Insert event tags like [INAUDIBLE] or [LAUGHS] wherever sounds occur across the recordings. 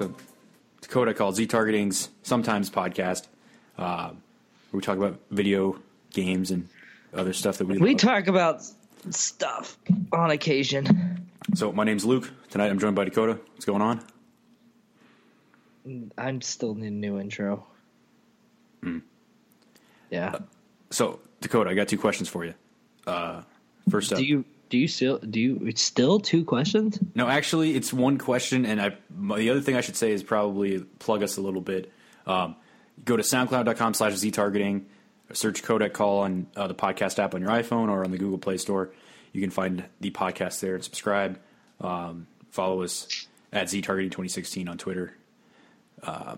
to Codec Call Z Targeting's Sometimes podcast. Uh, where we talk about video games and other stuff that we We love. talk about stuff on occasion. so my name's Luke. Tonight I'm joined by Dakota. What's going on? I'm still in a new intro. Yeah. So Dakota, I got two questions for you. Uh, first up, Do you do you still do you it's still two questions? no, actually, it's one question, and I the other thing I should say is probably plug us a little bit. Um, go to soundcloud.com slash ztargeting, search Codec Call on uh, the podcast app on your iPhone or on the Google Play Store. You can find the podcast there and subscribe. Um, follow us at ztargeting2016 on Twitter, uh,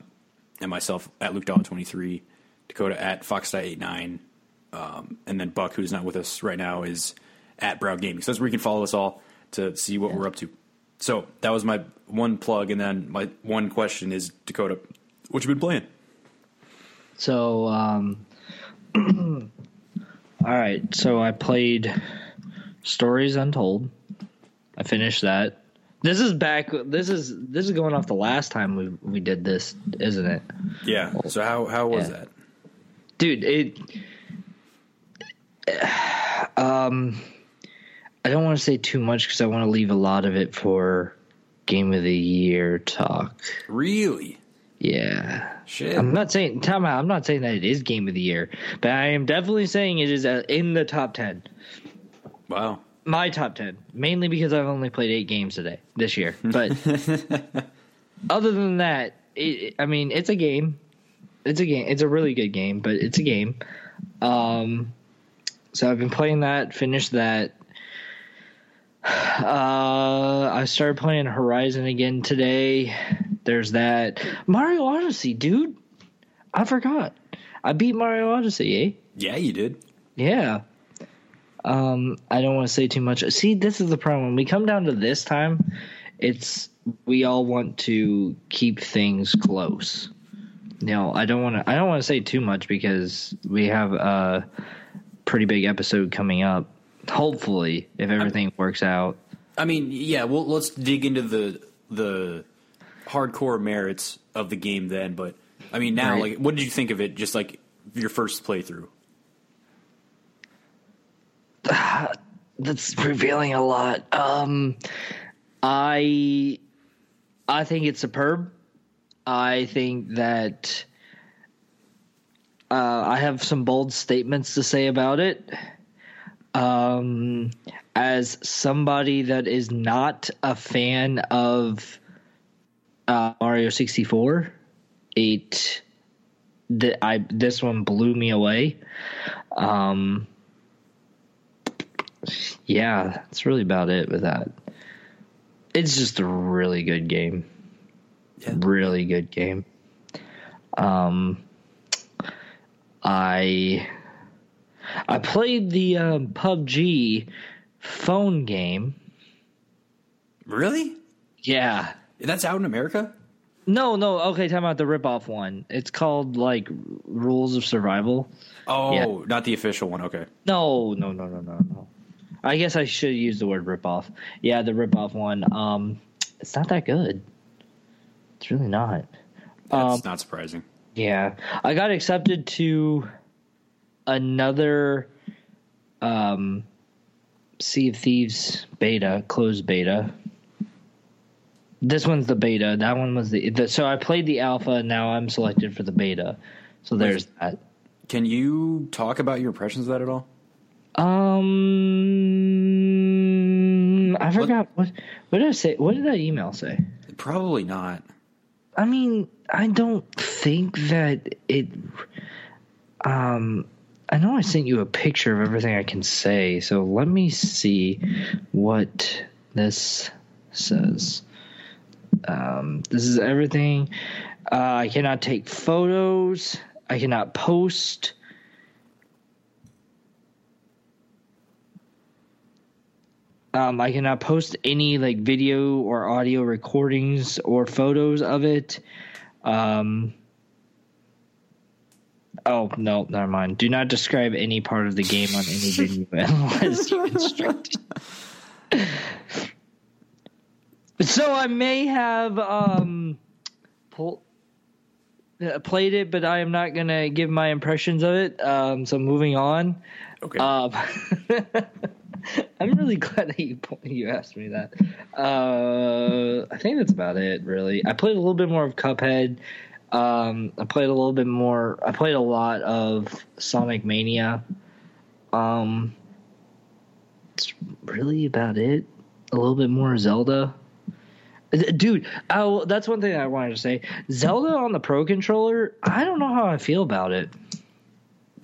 and myself at LukeDaw23, Dakota at Fox89, um, and then Buck, who's not with us right now, is at Brown Gaming. So that's where you can follow us all to see what we're up to. So that was my one plug, and then my one question is Dakota, what you been playing? So um [CLEARS THROAT] all right, so I played Stories Untold. I finished that. This is back this is this is going off the last time we we did this, isn't it? Yeah. So how how was Yeah. that? dude it [SIGHS] um i don't want to say too much because i want to leave a lot of it for game of the year talk Really? yeah Shit. i'm not saying time out i'm not saying that it is game of the year but i am definitely saying it is uh, in the top 10 wow. my top 10 mainly because i've only played eight games today this year [LAUGHS] but other than that it, i mean it's a game it's a game it's a really good game but it's a game um so i've been playing that finished that uh i started playing horizon again today there's that mario odyssey dude i forgot i beat mario odyssey eh Yeah, you did. yeah. Um, I don't want to say too much. See, this is the problem. When we come down to this time, it's we all want to keep things close. Know, I don't want to. I don't want to say too much because we have a pretty big episode coming up. Hopefully, if everything works out. I mean, yeah. Well, let's dig into the the hardcore merits of the game then. But I mean, now, Right. like, what did you think of it? Just like your first playthrough. [SIGHS] that's revealing a lot. Um, I I think it's superb. I think that uh, I have some bold statements to say about it. Um, as somebody that is not a fan of uh, Mario sixty four, it the, I this one blew me away. Um, yeah, that's really about it with that. It's just a really good game. Yeah. Really good game. Um I I played the um, PUBG phone game. Really? Yeah. That's out in America? No, no, okay, time out the ripoff one. It's called like Rules of Survival. Oh, Yeah. not the official one. Okay. No, no, no, no, no, no. I guess I should use the word ripoff. Yeah, the ripoff one. Um, it's not that good. It's really not. That's Um, not surprising. Yeah, I got accepted to another um, Sea of Thieves beta, closed beta. This one's the beta. That one was the, the so I played the alpha. Now I'm selected for the beta. So there's that. Can you talk about your impressions of that at all? Um, I forgot what what did I say? What did that email say? Probably not. I mean, I don't think that it. Um, I know I sent you a picture of everything I can say, so let me see what this says. Um, this is everything. Uh, I cannot take photos. I cannot post. Um, I cannot post any like video or audio recordings or photos of it. Um, oh no, never mind. Do not describe any part of the game on any [LAUGHS] video unless you instruct. so I may have um, pull, uh, played it, but I am not gonna give my impressions of it. Um, so moving on. Okay. Um, [LAUGHS] I'm really glad that you you asked me that. Uh, I think that's about it. Really, I played a little bit more of Cuphead. Um, I played a little bit more. I played a lot of Sonic Mania. Um, it's really about it. A little bit more Zelda. Dude, oh, that's one thing I wanted to say. Zelda on the Pro controller, I don't know how I feel about it.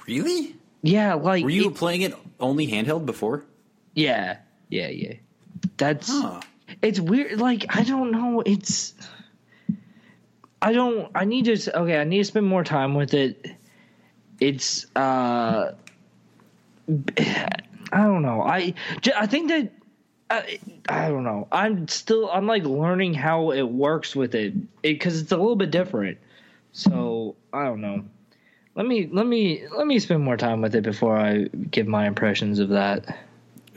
really? Yeah, like Were you it- playing it only handheld before? Yeah, yeah, yeah. That's Huh. it's weird. Like I don't know. It's I don't. I need to. Okay, I need to spend more time with it. It's uh, I don't know. I. I think that. I, I don't know. I'm still. I'm like learning how it works with it because it's a little bit different. So I don't know. Let me let me let me spend more time with it before I give my impressions of that.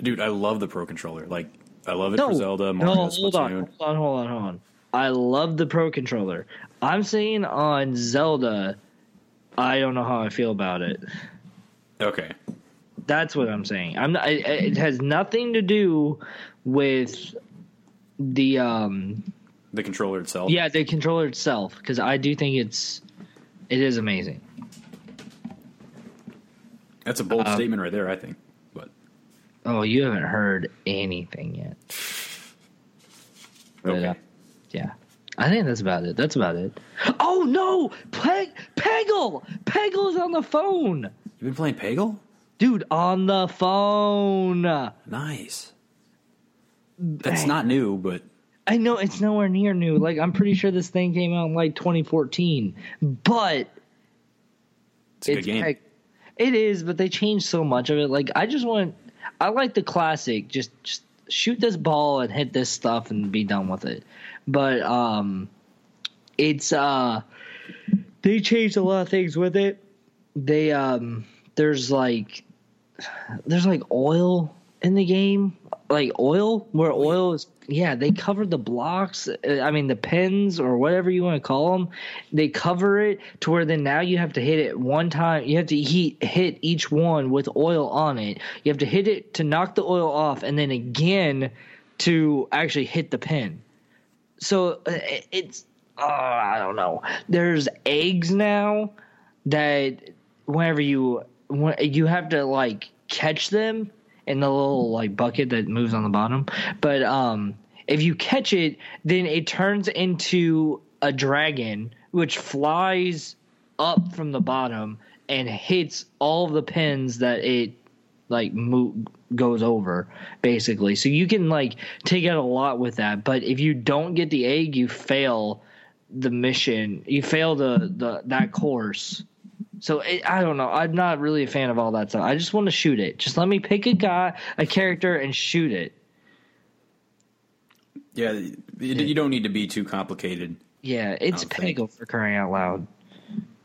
Dude, I love the Pro controller. Like, I love it for Zelda, no, Mario, hold on, hold on, hold on, hold on. I love the Pro controller. I'm saying on Zelda, I don't know how I feel about it. Okay. That's what I'm saying. I'm not, it, it has nothing to do with the um The controller itself. yeah the controller itself because I do think it's it is amazing. That's a bold Um, statement right there, I think. But Oh, you haven't heard anything yet. Okay. Yeah. I think that's about it. That's about it. Oh no! Peg Peggle! Peggle's on the phone! You've been playing Peggle? Dude, on the phone. Nice. That's not new, but I know it's nowhere near new. Like I'm pretty sure this thing came out in like 2014. But it's a good game. It is, but they changed so much of it. Like I just want I like the classic. Just just shoot this ball and hit this stuff and be done with it. But um it's uh they changed a lot of things with it. They um there's like there's like oil in the game. Like oil where oil is yeah, they cover the blocks. uh, I mean the pins or whatever you want to call them. They cover it to where then now you have to hit it one time. You have to heat hit each one with oil on it. You have to hit it to knock the oil off and then again to actually hit the pin. So uh, it's uh, I don't know. There's eggs now that whenever you you have to like catch them in the little like bucket that moves on the bottom. But um, if you catch it, then it turns into a dragon which flies up from the bottom and hits all the pins that it like mo- goes over basically. So you can like take out a lot with that but if you don't get the egg you fail the mission. You fail the, the that course. So it, i don't know. I'm not really a fan of all that stuff. I just want to shoot it. Just let me pick a guy a character and shoot it. Yeah, you, you don't need to be too complicated. yeah it's peggle for crying out loud.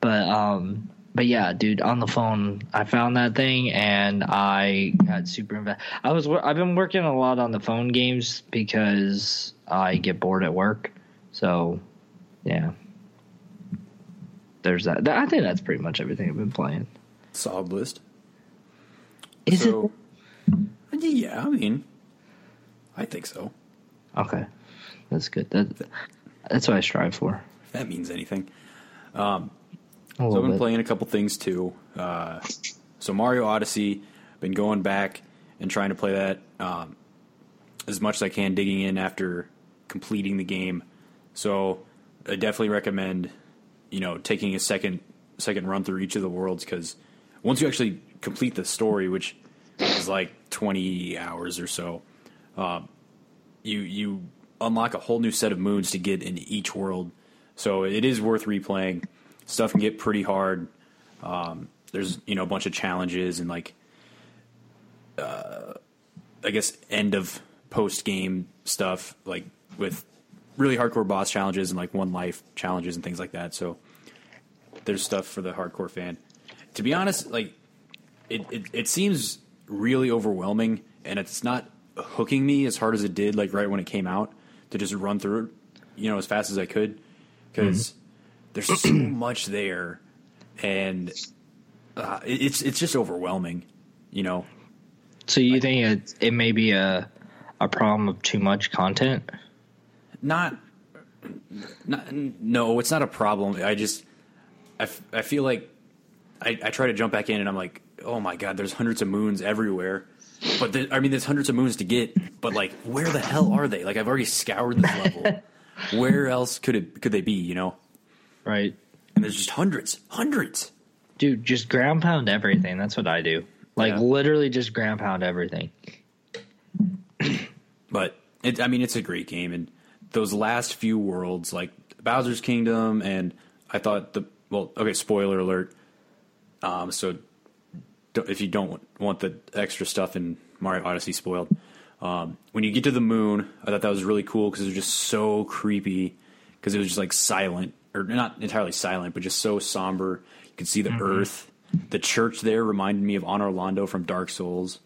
But um but yeah dude on the phone i found that thing and i got super invested i was i've been working a lot on the phone games because i get bored at work so yeah there's that i think that's pretty much everything i've been playing Solid list. is so, uh, Yeah, I mean, I think so. okay that's good that that's what i strive for If that means anything. Um, a So I've been bit. playing a couple things too. Uh, so Mario Odyssey, been going back and trying to play that um, as much as I can, digging in after completing the game. So I definitely recommend, you know, taking a second second run through each of the worlds because once you actually complete the story, which is like twenty hours or so, um, you you unlock a whole new set of moons to get in each world. So it is worth replaying. Stuff can get pretty hard. Um, there's you know a bunch of challenges and like, uh, I guess end of post game stuff like with really hardcore boss challenges and like one life challenges and things like that. So there's stuff for the hardcore fan. To be honest, like it, it, it seems really overwhelming and it's not hooking me as hard as it did like right when it came out to just run through it, you know, as fast as I could because there's so [CLEARS THROAT] much there, and uh, it's it's just overwhelming. You know, So you think it it may be a a problem of too much content? not, not no, it's not a problem. I just I, f- I feel like I, I try to jump back in and I'm like, oh my god, there's hundreds of moons everywhere. But the, I mean, there's hundreds of moons to get. But like, where the hell are they? Like, I've already scoured this level. [LAUGHS] where else could it could they be? You know? Right. And there's just hundreds, hundreds. Dude, just ground pound everything. That's what I do. Like Yeah. literally just ground pound everything. But it, I mean, it's a great game, and those last few worlds, like Bowser's Kingdom, and I thought the well, okay, spoiler alert. Um, so don't- if you don't want the extra stuff in Mario Odyssey spoiled, um, when you get to the moon, I thought that was really cool because it was just so creepy because it was just like silent or not entirely silent, but just so somber. You could see the earth. The church there reminded me of Anor Londo from Dark Souls.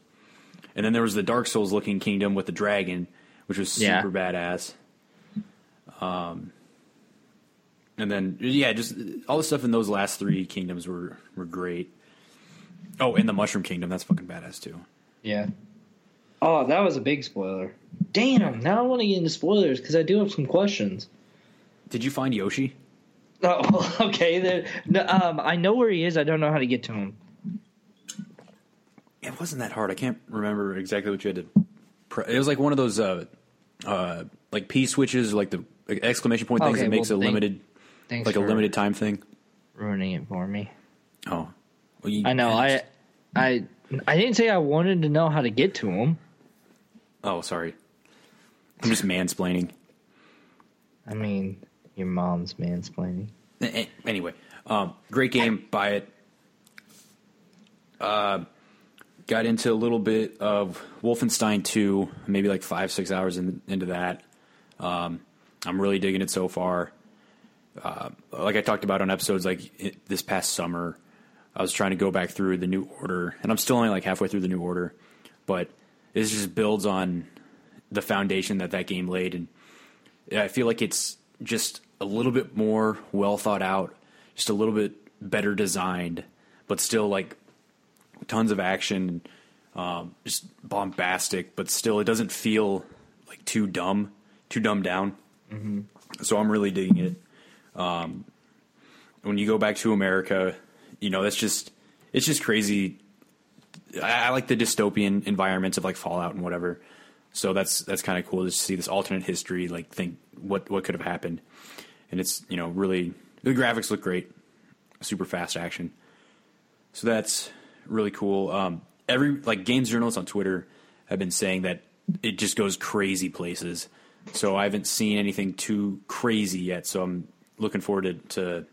And then there was the Dark Souls looking kingdom with the dragon, which was super Yeah. badass. Um, and then yeah, just all the stuff in those last three kingdoms were were great. Oh, and the Mushroom Kingdom, that's fucking badass too. Yeah. Oh, that was a big spoiler. Damn, now I want to get into spoilers because I do have some questions. Did you find Yoshi? Oh, [LAUGHS] okay. Then, no, um, I know where he is. I don't know how to get to him. It wasn't that hard. I can't remember exactly what you had to. Pre- it was like one of those uh, uh, like P switches, like the exclamation point things Okay, that makes well, a thank- limited, like a limited time thing. ruining it for me. Oh, well, I know. I. I, I didn't say I wanted to know how to get to him. Oh, sorry. I'm just mansplaining. I mean, your mom's mansplaining. Anyway, um, great game. Buy it. Uh, got into a little bit of Wolfenstein 2, maybe like five, six hours in, into that. Um, I'm really digging it so far. Uh, like I talked about on episodes like it, this past summer, I was trying to go back through the new order, and I'm still only like halfway through the new order, but this just builds on the foundation that that game laid, and I feel like it's just a little bit more well thought out, just a little bit better designed, but still like tons of action, um, just bombastic, but still it doesn't feel like too dumb, too dumbed down. So I'm really digging it. Um, when you go back to America, you know that's just it's just crazy. I, I like the dystopian environments of like Fallout and whatever. So that's that's kind of cool to see this alternate history. Like think what what could have happened, and it's you know really the graphics look great, super fast action. So that's really cool. Um, every like games journalists on Twitter have been saying that it just goes crazy places. So I haven't seen anything too crazy yet. So I'm looking forward to, to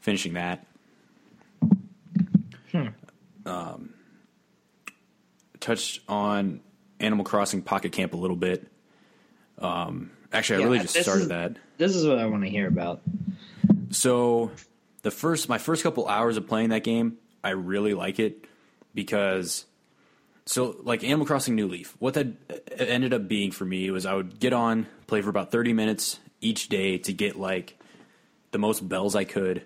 finishing that. Um, touched on Animal Crossing Pocket Camp a little bit. Um, actually, I really just started is- that. This is what I want to hear about. So the first my first couple hours of playing that game, I really like it because so like Animal Crossing New Leaf, what that uh, uh, ended up being for me was I would get on, play for about 30 minutes each day to get like the most bells I could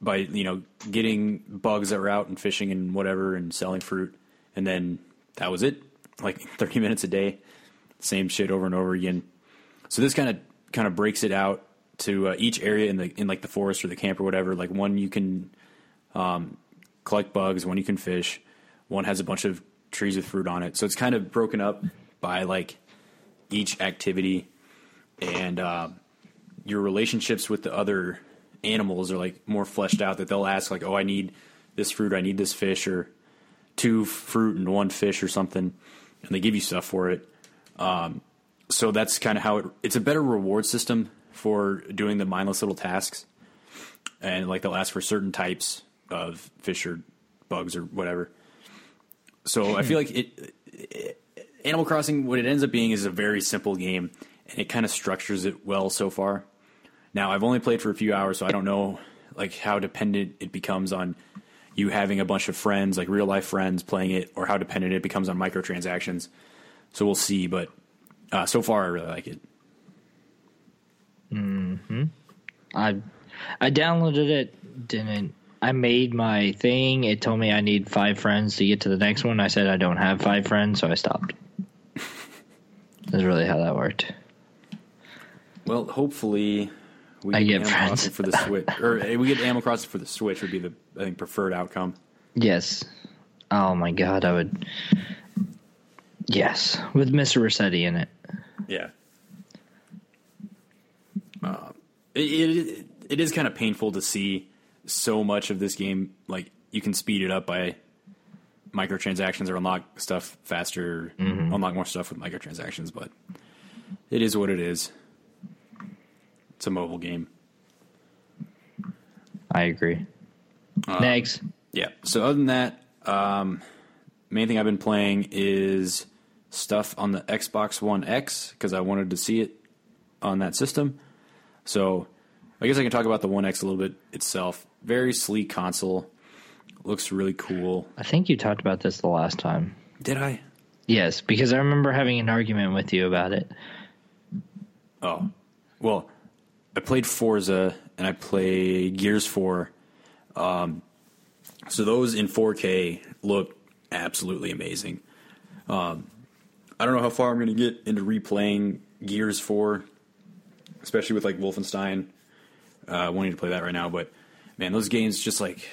by, you know, getting bugs that were out and fishing and whatever and selling fruit. And then that was it. Like [LAUGHS] 30 minutes a day. Same shit over and over again. So this kind of kind of breaks it out to uh, each area in the in like the forest or the camp or whatever. Like one you can um, collect bugs, one you can fish, one has a bunch of trees with fruit on it. So it's kind of broken up by like each activity and uh, your relationships with the other animals are like more fleshed out. That they'll ask like, "Oh, I need this fruit, I need this fish, or two fruit and one fish or something," and they give you stuff for it so that's kind of how it it's a better reward system for doing the mindless little tasks. And like they'll ask for certain types of fish or bugs or whatever. So i feel like it, it animal crossing what it ends up being is a very simple game and it kind of structures it well so far. Now i've only played for a few hours so i don't know like how dependent it becomes on you having a bunch of friends like real life friends playing it or how dependent it becomes on microtransactions. So we'll see but uh, so far, I really like it. Hmm. I I downloaded it, didn't. I made my thing. It told me I need five friends to get to the next one. I said I don't have five friends, so I stopped. [LAUGHS] That's really how that worked. Well, hopefully we I get Animal friends. Crossing for the Switch, or uh, we get Animal Crossing for the Switch would be the I think preferred outcome. Yes. Oh my god, I would. Yes, with Mr. Resetti in it. Yeah. Uh, it, it it is kind of painful to see so much of this game. Like you can speed it up by microtransactions or unlock stuff faster, unlock more stuff with microtransactions. But it is what it is. It's a mobile game. I agree. Next. Yeah. So other than that, um, main thing I've been playing is stuff on the Xbox One X because I wanted to see it on that system. So I guess I can talk about the One X a little bit itself. Very sleek console. Looks really cool. I think you talked about this the last time. Did I? Yes, because I remember having an argument with you about it. Oh, well, I played Forza and I play Gears 4. Um, so those in 4K look absolutely amazing. Um, I don't know how far I'm going to get into replaying Gears 4, especially with like Wolfenstein. Uh, wanting to play that right now, but man, those games just like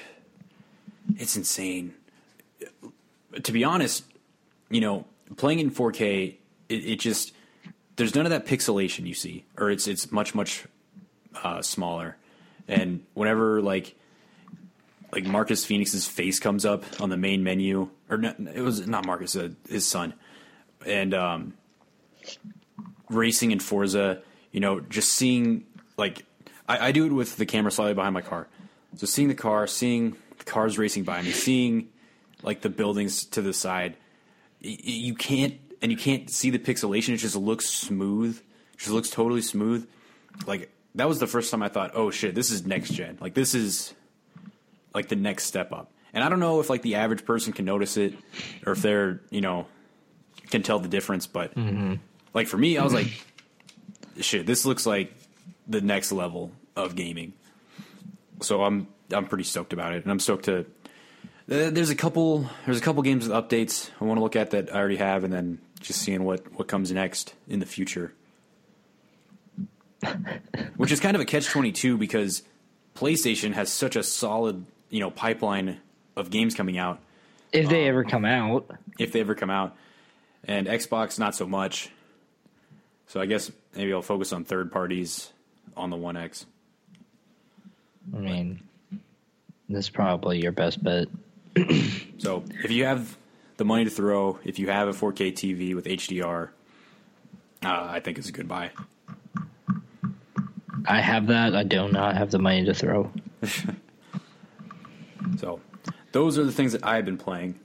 it's insane. To be honest, you know, playing in 4K, it, it just there's none of that pixelation you see, or it's it's much much uh, smaller. And whenever like like Marcus Fenix's face comes up on the main menu, or it was not Marcus, uh, his son, and um, racing in Forza, you know, just seeing like I, I do it with the camera slightly behind my car, so seeing the car, seeing the cars racing by me, seeing like the buildings to the side, y- you can't and you can't see the pixelation. It just looks smooth. It just looks totally smooth. Like that was the first time I thought, oh shit, this is next gen. Like this is like the next step up. And I don't know if like the average person can notice it or if they're you know can tell the difference. But like for me, I was like, shit, this looks like the next level of gaming. So I'm I'm pretty stoked about it, and I'm stoked to. Uh, there's a couple. There's a couple games with updates I want to look at that I already have, and then just seeing what what comes next in the future. [LAUGHS] Which is kind of a catch twenty two because PlayStation has such a solid you know pipeline of games coming out If they ever come out. if they ever come out, and Xbox not so much. So I guess maybe I'll focus on third parties on the One X. I mean, this is probably your best bet. So if you have the money to throw, if you have a 4K TV with HDR, uh, I think it's a good buy. I have that. I do not have the money to throw. [LAUGHS] So those are the things that I've been playing.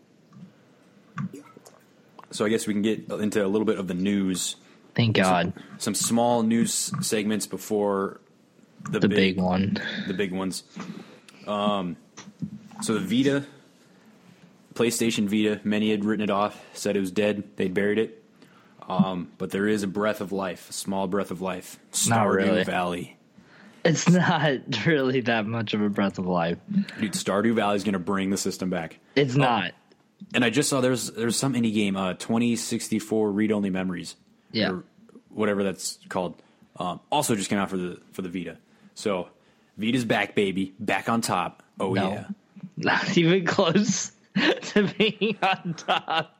So I guess we can get into a little bit of the news, Thank God. some small news segments before the, The big one. the big ones. Um, so the Vita, PlayStation Vita, many had written it off, said it was dead, they'd buried it. Um, but there is a breath of life, a small breath of life. Not Stardew really. Valley. It's [LAUGHS] not really that much of a breath of life. Dude, Stardew Valley is going to bring the system back. It's not. And I just saw there's there's some indie game, uh, 2064 read only memories. Yeah. Or whatever that's called. Um, also just came out for the for the Vita. So Vita's back, baby, back on top. Oh No. yeah. [LAUGHS] Not even close [LAUGHS] to being on top.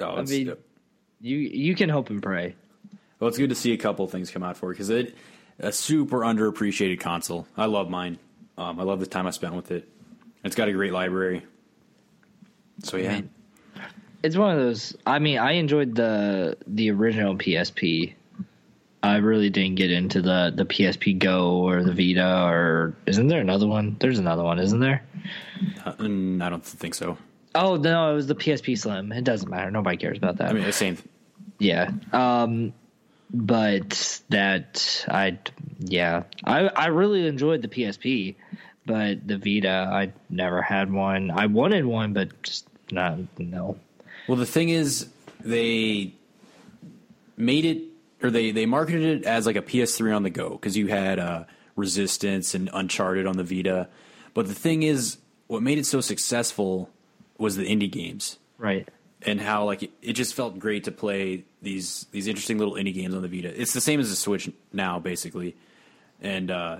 Oh, I mean, you you can hope and pray. well, it's good to see a couple things come out for it because it a super underappreciated console. I love mine. Um, I love the time I spent with it. It's got a great library. So yeah, mean, It's one of those. I mean, I enjoyed the the original PSP. I really didn't get into the the PSP Go or the Vita or isn't there another one? There's another one, isn't there? Uh, I don't think so. Oh no, it was the PSP Slim. It doesn't matter. Nobody cares about that. I mean, the same. Yeah. Um but that I yeah. I I really enjoyed the PSP, but the Vita I never had one. I wanted one but just not no. Well, the thing is, they made it, or they they marketed it as like a PS3 on the go because you had uh, Resistance and Uncharted on the Vita. But the thing is, what made it so successful was the indie games Right. and how like it, it just felt great to play these these interesting little indie games on the Vita. It's the same as the Switch now, basically. And uh,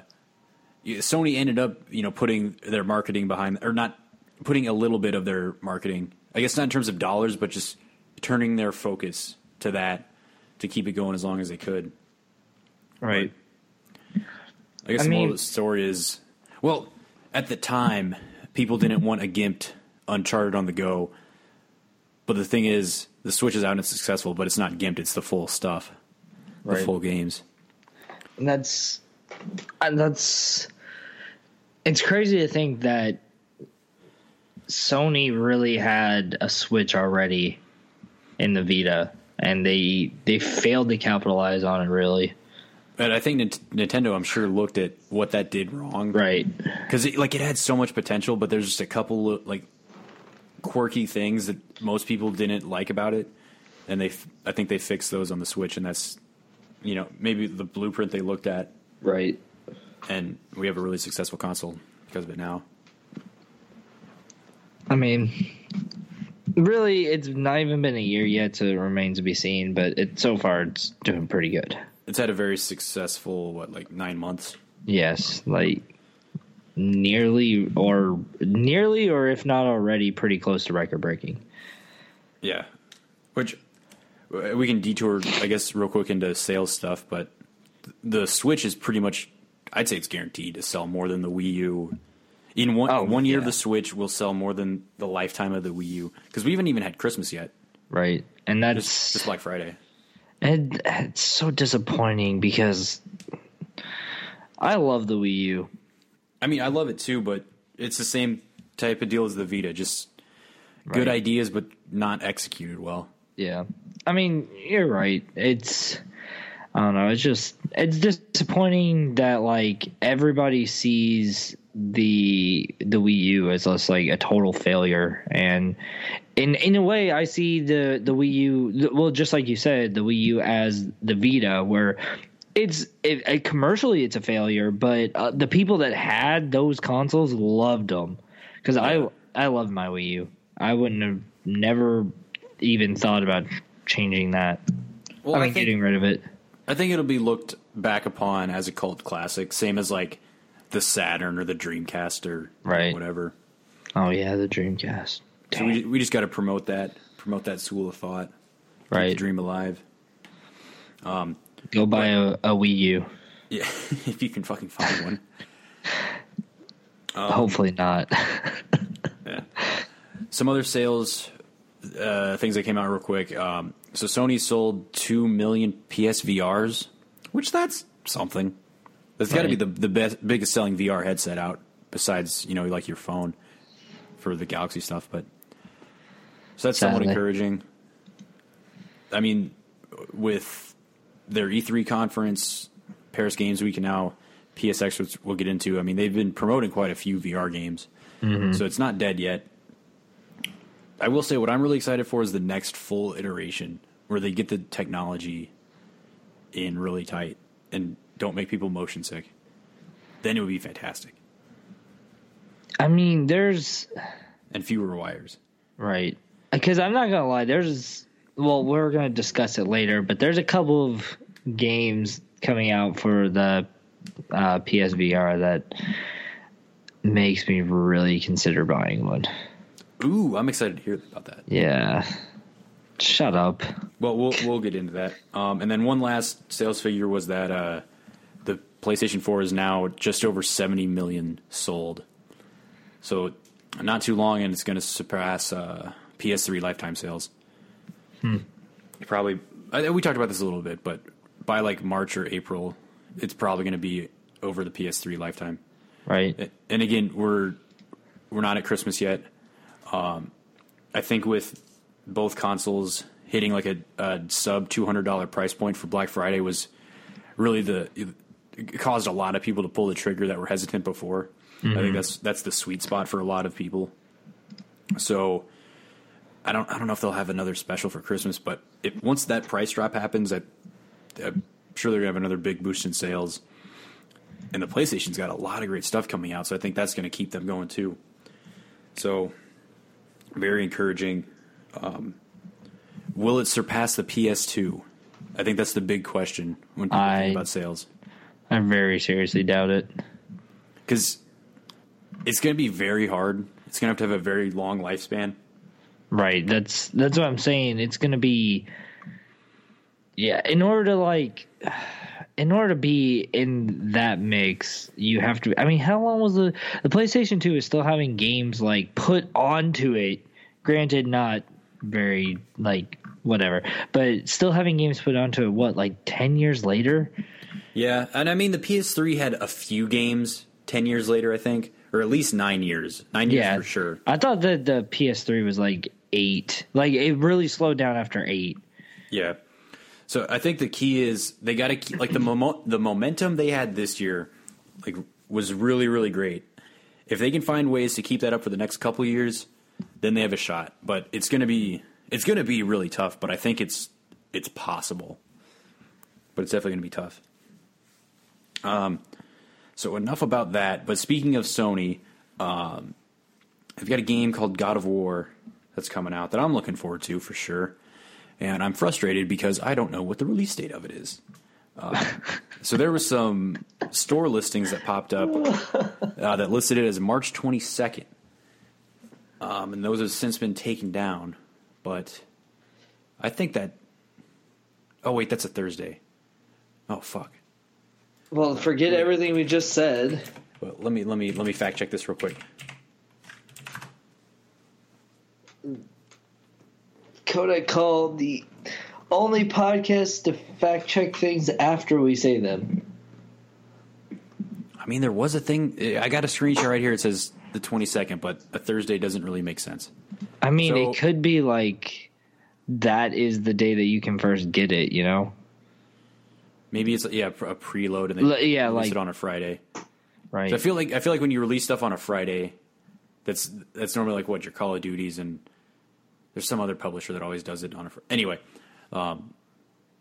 Sony ended up, you know, putting their marketing behind, or not putting a little bit of their marketing. I guess not in terms of dollars, but just turning their focus to that to keep it going as long as they could. Right. I guess I the moral mean- of the story is, well, at the time, people didn't want a gimped Uncharted on the go. But the thing is, the Switch is out and it's successful, but it's not gimped; it's the full stuff, the Right. full games. And that's and that's it's crazy to think that Sony really had a Switch already in the Vita and they they failed to capitalize on it really. But I think Nint- Nintendo, I'm sure, looked at what that did wrong, Right. Because it, like it had so much potential, but there's just a couple of like quirky things that most people didn't like about it, and they, f- I think they fixed those on the Switch, and that's, you know, maybe the blueprint they looked at, Right. And we have a really successful console because of it now. I mean really it's not even been a year yet so it remains to be seen, but it so far it's doing pretty good. It's had a very successful what like nine months. Yes, like nearly or nearly or if not already pretty close to record breaking. Yeah, which we can detour, I guess, real quick into sales stuff. But the Switch is pretty much, I'd say, it's guaranteed to sell more than the Wii U. In one Oh, one year, yeah. the Switch will sell more than the lifetime of the Wii U because we haven't even had Christmas yet. Right. And that's Just just Black Friday. and it's so disappointing because I love the Wii U. I mean, I love it too, but it's the same type of deal as the Vita. Just good Right. ideas, but not executed well. Yeah. I mean, you're right. It's I don't know, it's just it's disappointing that like everybody sees the the Wii U as just like a total failure and in in a way I see the the Wii U well just like you said the Wii U as the Vita where it's it, it- commercially it's a failure but uh, the people that had those consoles loved them cuz I I love my Wii U. I wouldn't have never even thought about changing that. Well, I mean, I think- getting rid of it. I think it'll be looked back upon as a cult classic, same as like the Saturn or the Dreamcast or Right. whatever. Oh yeah, the Dreamcast. So we we just got to promote that, promote that school of thought, Right. dream alive. Um, Go buy a, a Wii U. Yeah, [LAUGHS] if you can fucking find one. [LAUGHS] Um, Hopefully not. Yeah. Some other sales uh, things that came out real quick. Um, so Sony sold two million PSVRs, which that's something. That's got to be the the best, biggest selling VR headset out, besides you know like your phone for the Galaxy stuff. But so that's somewhat encouraging. I mean, with their E3 conference, Paris Games Week, and now PSX, which we'll get into. I mean, they've been promoting quite a few VR games, mm-hmm. so it's not dead yet. I will say what I'm really excited for is the next full iteration where they get the technology in really tight and don't make people motion sick. Then it would be fantastic I mean, there's and fewer wires. right because I'm not gonna lie. There's well, we're gonna discuss it later, but there's a couple of games coming out for the uh, PSVR that makes me really consider buying one. Ooh, I'm excited to hear about that. Yeah. Shut up. Well, we'll we'll get into that. Um, and then one last sales figure was that uh, the PlayStation 4 is now just over 70 million sold. So not too long, and it's going to surpass uh, PS3 lifetime sales. Probably, I, we talked about this a little bit, but by like March or April, it's probably going to be over the PS3 lifetime. Right. And again, we're we're not at Christmas yet. Um, I think with both consoles hitting like a, a sub two hundred dollar price point for Black Friday was really the it caused a lot of people to pull the trigger that were hesitant before. I think that's that's the sweet spot for a lot of people. So I don't I don't know if they'll have another special for Christmas, but if once that price drop happens, I I'm sure they're gonna have another big boost in sales. And the PlayStation's got a lot of great stuff coming out, so I think that's going to keep them going too. So, very encouraging. Um, will it surpass the PS2? I think that's the big question when people I- think about sales. I very seriously doubt it. because it's going to be very hard. It's going to have to have a very long lifespan. Right. That's that's what I'm saying. It's gonna be Yeah, in order to like in order to be in that mix, you have to I mean, how long was the the PlayStation 2 is still having games like put onto it. Granted not very like whatever, but still having games put onto it what like 10 years later? Yeah, and I mean the PS3 had a few games ten years later, I think, or at least nine years. Nine years Yeah. for sure. I thought that the PS3 was like 8. Like it really slowed down after 8. Yeah. So I think the key is they got to keep like the [CLEARS THROAT] the momentum they had this year, like was really really great. If they can find ways to keep that up for the next couple years, then they have a shot. But it's gonna be it's gonna be really tough. But I think it's it's possible. But it's definitely gonna be tough. Um. So enough about that. But speaking of Sony, um, I've got a game called God of War that's coming out that I'm looking forward to for sure and I'm frustrated because I don't know what the release date of it is. Uh, so there was some store listings that popped up uh, that listed it as March 22nd, um, and those have since been taken down. But I think that. Oh wait, that's a Thursday. Oh fuck. Well, forget everything we just said. Well, let me let me let me fact check this real quick. Codec Call the only podcast to fact check things after we say them. I mean, there was a thing. I got a screenshot right here. It says the 22nd, but a Thursday doesn't really make sense. I mean, So- it could be like that is the day that you can first get it, you know? Maybe it's yeah a preload and L- yeah, release like- it on a Friday. Right. So I feel like I feel like when you release stuff on a Friday, that's that's normally like what your Call of Duties and there's some other publisher that always does it on a Fri- anyway. Um,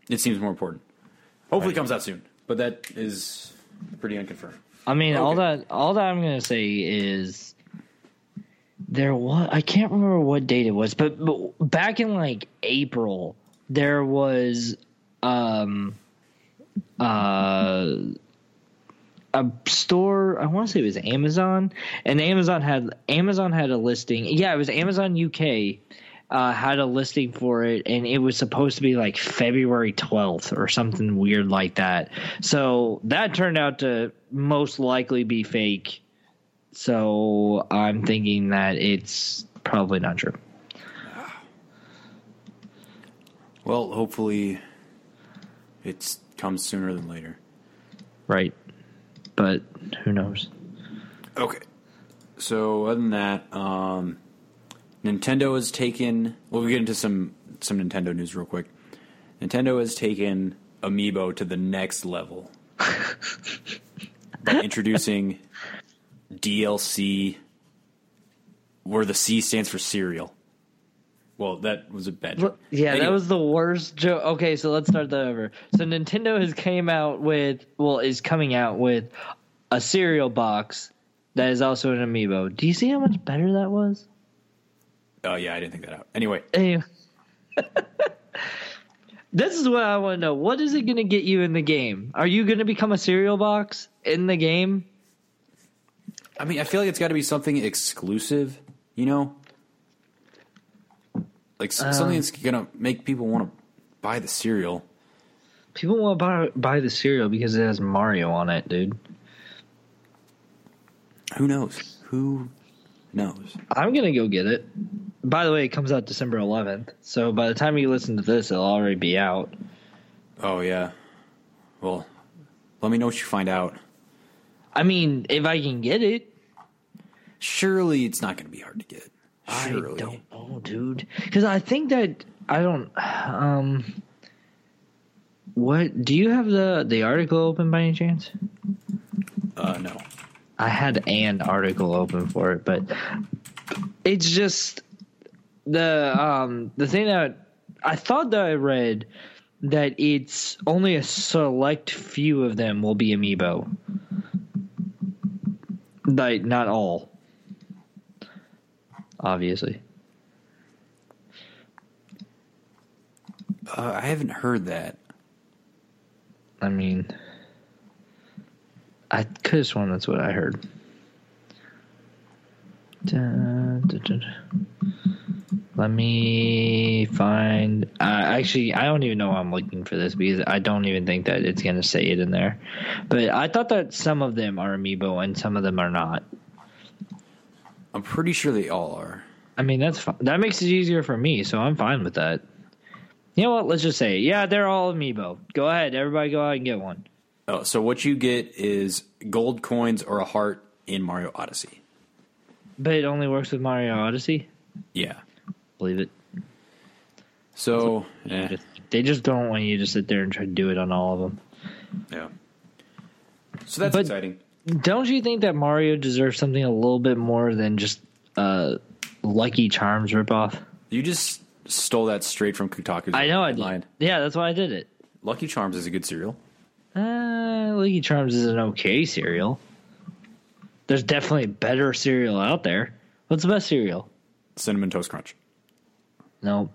it seems more important. Hopefully, it comes out soon, but that is pretty unconfirmed. I mean, all that all that I'm going to say is there was I can't remember what date it was, but, but back in like April there was um uh a store I want to say it was Amazon and Amazon had Amazon had a listing. Yeah, it was Amazon UK uh, had a listing for it, and it was supposed to be like February 12th or something weird like that. So that turned out to most likely be fake. So I'm thinking that it's probably not true. Well, hopefully, it comes sooner than later. Right. But who knows? Okay. So other than that, um, Nintendo has taken. Well, we get into some some Nintendo news real quick. Nintendo has taken Amiibo to the next level by [LAUGHS] introducing DLC, where the C stands for cereal. Well, that was a bad joke. Yeah, Anyway, that was the worst joke. Okay, so let's start that over. So Nintendo has came out with, well, is coming out with a cereal box that is also an amiibo. Do you see how much better that was? Oh yeah, I didn't think that out. Anyway, Anyway. [LAUGHS] this is what I want to know. What is it going to get you in the game? Are you going to become a cereal box in the game? I mean, I feel like it's got to be something exclusive, you know, like Um, something that's gonna make people want to buy the cereal. People want to buy, buy the cereal because it has Mario on it, dude. Who knows? Who knows? I'm gonna go get it. By the way, it comes out December 11th, so by the time you listen to this, it'll already be out. Oh yeah. Well, let me know what you find out. I mean, if I can get it, Surely it's not going to be hard to get. Surely. I don't know, dude. Because I think that I don't. Um, what do you have the the article open by any chance? Uh, no. I had an article open for it, but it's just the um the thing that I thought that I read that it's only a select few of them will be amiibo. Like not all. Obviously. Uh, I haven't heard that. I mean I could have sworn that's what I heard. Dun, dun, dun. Let me find. Uh, actually, I don't even know why I'm looking for this because I don't even think that it's going to say it in there. But I thought that some of them are amiibo and some of them are not. I'm pretty sure they all are. I mean, that's fine. That makes it easier for me, so I'm fine with that. You know what? Let's just say, it. yeah, they're all amiibo. Go ahead, everybody, go out and get one. Oh, so what you get is gold coins or a heart in Mario Odyssey. But it only works with Mario Odyssey. Yeah. Believe it. So, eh, Just- They just don't want you to sit there and try to do it on all of them. yeah. So that's But- exciting. Don't you think that Mario deserves something a little bit more than just uh, Lucky Charms ripoff? You just stole that straight from Kotaku's I know I did. Yeah, that's why I did it. Lucky Charms is a good cereal. Uh, Lucky Charms is an okay cereal. There's definitely better cereal out there. What's the best cereal? Cinnamon Toast Crunch. No.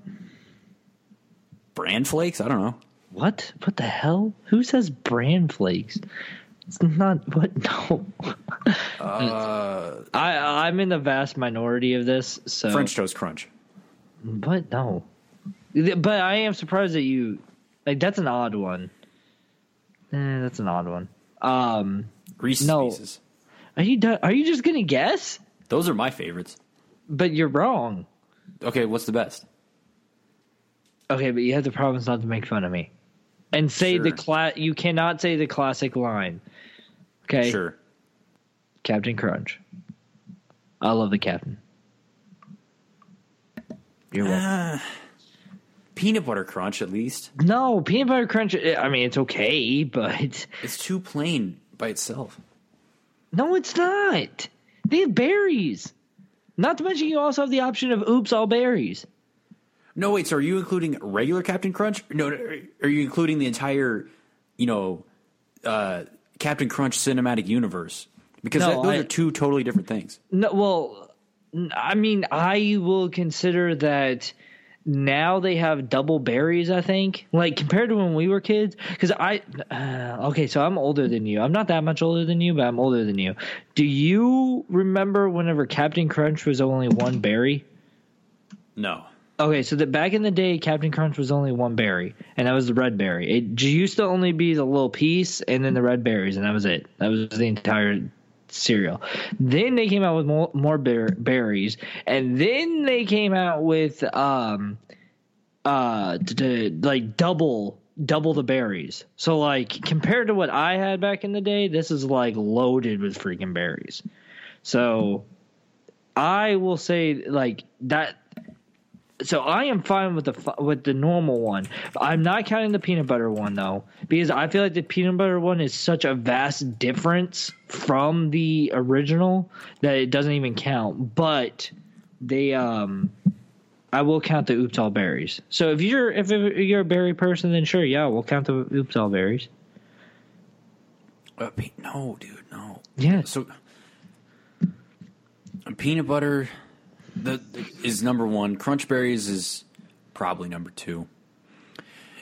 Bran Flakes? I don't know. What? What the hell? Who says bran flakes? It's not what [LAUGHS] no. Uh, I I'm in the vast minority of this, so French Toast Crunch. But no. But I am surprised that you like that's an odd one. Eh, that's an odd one. Um Reese's No. Pieces. are you done, are you just gonna guess? Those are my favorites. But you're wrong. Okay, what's the best? Okay, but you have the promise not to make fun of me. And say the class. you cannot say the classic line. Okay. Sure. Captain Crunch. I love the captain. You're welcome. Ah, peanut butter crunch, at least. No, peanut butter crunch. I mean, it's okay, but [LAUGHS] It's too plain by itself. no, it's not. They have berries. Not to mention, you also have the option of oops, all berries. No, wait. So, are you including regular Captain Crunch? No, are you including the entire, you know, uh, Captain Crunch cinematic universe? Because No, that, those I- are two totally different things. No, well, I mean, I will consider that now they have double berries. I think, like compared to when we were kids, because I, uh, okay, so I'm older than you. I'm not that much older than you, but I'm older than you. Do you remember whenever Captain Crunch was only one berry? No. Okay, so that back in the day, Captain Crunch was only one berry, and that was the red berry. It used to only be the little piece and then the red berries, and that was it. That was the entire cereal. Then they came out with more, more ber- berries, and then they came out with um, uh, t- t- like double double the berries. So like compared to what I had back in the day, this is like loaded with freaking berries. So I will say like that so I am fine with the with the normal one. I'm not counting the peanut butter one though, because I feel like the peanut butter one is such a vast difference from the original that it doesn't even count. But they, um, I will count the oops all berries. So if you're if you're a berry person, then sure, yeah, we'll count the oops all berries. Uh, no, dude, no. Yeah. So, peanut butter the, is number one. Crunch berries is probably number two.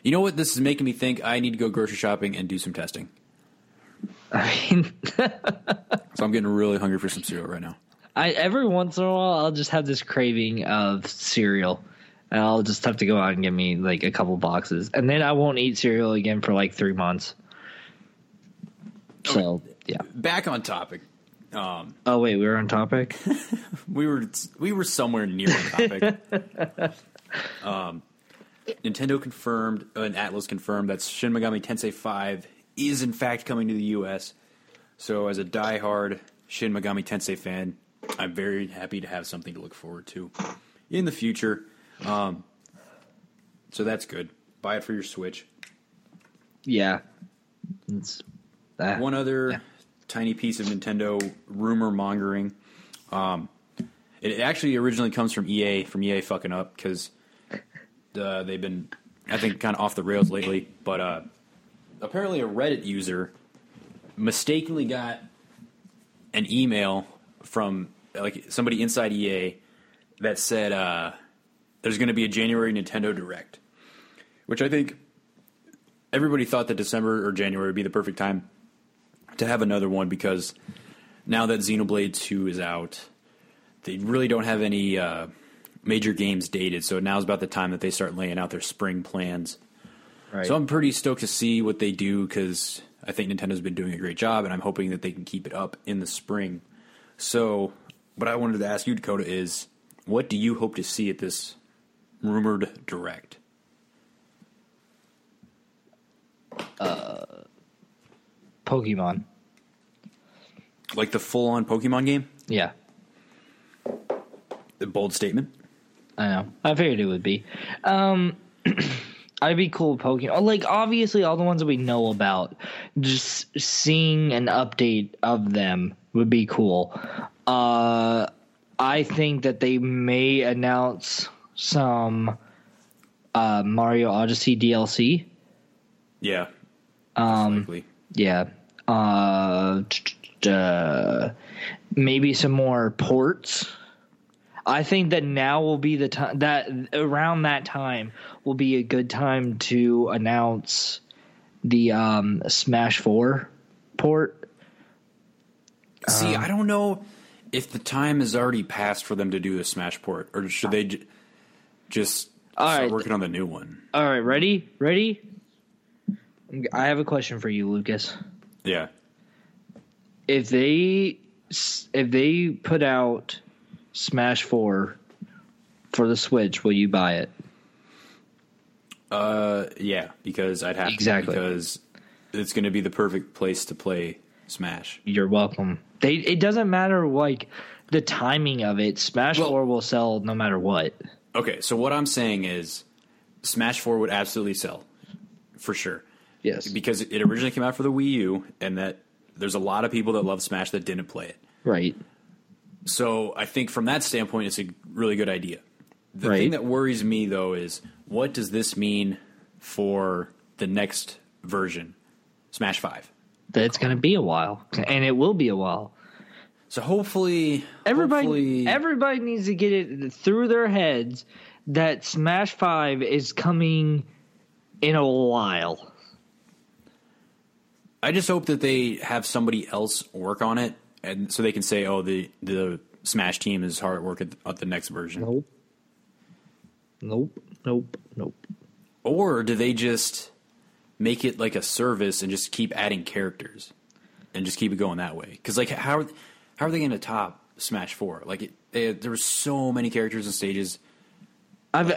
You know what? This is making me think I need to go grocery shopping and do some testing. I mean, [LAUGHS] So I'm getting really hungry for some cereal right now. I every once in a while I'll just have this craving of cereal. And I'll just have to go out and get me like a couple boxes. And then I won't eat cereal again for like three months. So yeah. Back on topic. Um, Oh wait, we were on topic? [LAUGHS] we were we were somewhere near the topic. [LAUGHS] um, Nintendo confirmed uh, and Atlus confirmed that Shin Megami Tensei 5 is in fact coming to the US. So as a diehard Shin Megami Tensei fan, I'm very happy to have something to look forward to in the future. Um, so that's good. Buy it for your Switch. yeah. It's ah. One other Yeah. Tiny piece of Nintendo rumor mongering. Um, it actually originally comes from EA, from EA fucking up because uh, they've been I think kind of off the rails lately. But uh, apparently, a Reddit user mistakenly got an email from like somebody inside EA that said uh, there's going to be a January Nintendo Direct, which I think everybody thought that December or January would be the perfect time to have another one because now that Xenoblade 2 is out, they really don't have any uh, major games dated. So now is about the time that they start laying out their spring plans. Right. So I'm pretty stoked to see what they do because I think Nintendo's been doing a great job, and I'm hoping that they can keep it up in the spring. So, what I wanted to ask you, Dakota, is what do you hope to see at this rumored direct? Pokemon. Like the full on Pokemon game? Yeah, A bold statement. I know. I figured it would be. Um, [CLEARS THROAT] I'd be cool with Pokemon. Like obviously, all the ones that we know about, just seeing an update of them would be cool. Uh, I think that they may announce some uh, Mario Odyssey DLC. Yeah. Um, likely. Yeah. Uh, uh, maybe some more ports. I think that now will be the time that around that time will be a good time to announce the um, Smash Four port. See, Um, I don't know if the time has already passed for them to do the Smash port, or should they j- just All start right. working on the new one? All right, ready? Ready? I have a question for you, Lucas. Yeah. If they if they put out Smash Four for the Switch, will you buy it? Uh, yeah, because I'd have Exactly. to because it's going to be the perfect place to play Smash. You're welcome. They it doesn't matter like the timing of it. Smash Well- Four will sell no matter what. Okay, so what I'm saying is Smash 4 would absolutely sell for sure. Yes. Because it originally came out for the Wii U and that there's a lot of people that love Smash that didn't play it. Right. So I think from that standpoint, it's a really good idea. The Right. thing that worries me though is what does this mean for the next version, Smash Five? That it's going to be a while, and it will be a while. So hopefully, Everybody, hopefully, everybody needs to get it through their heads that Smash Five is coming in a while. I just hope that they have somebody else work on it, and so they can say, "Oh, the the Smash team is hard at work at, at the next version." Nope. Nope. Nope. Nope. Or do they just make it like a service and just keep adding characters and just keep it going that way? Because like how how are they going to top Smash Four? Like it, they, there were so many characters and stages. I've,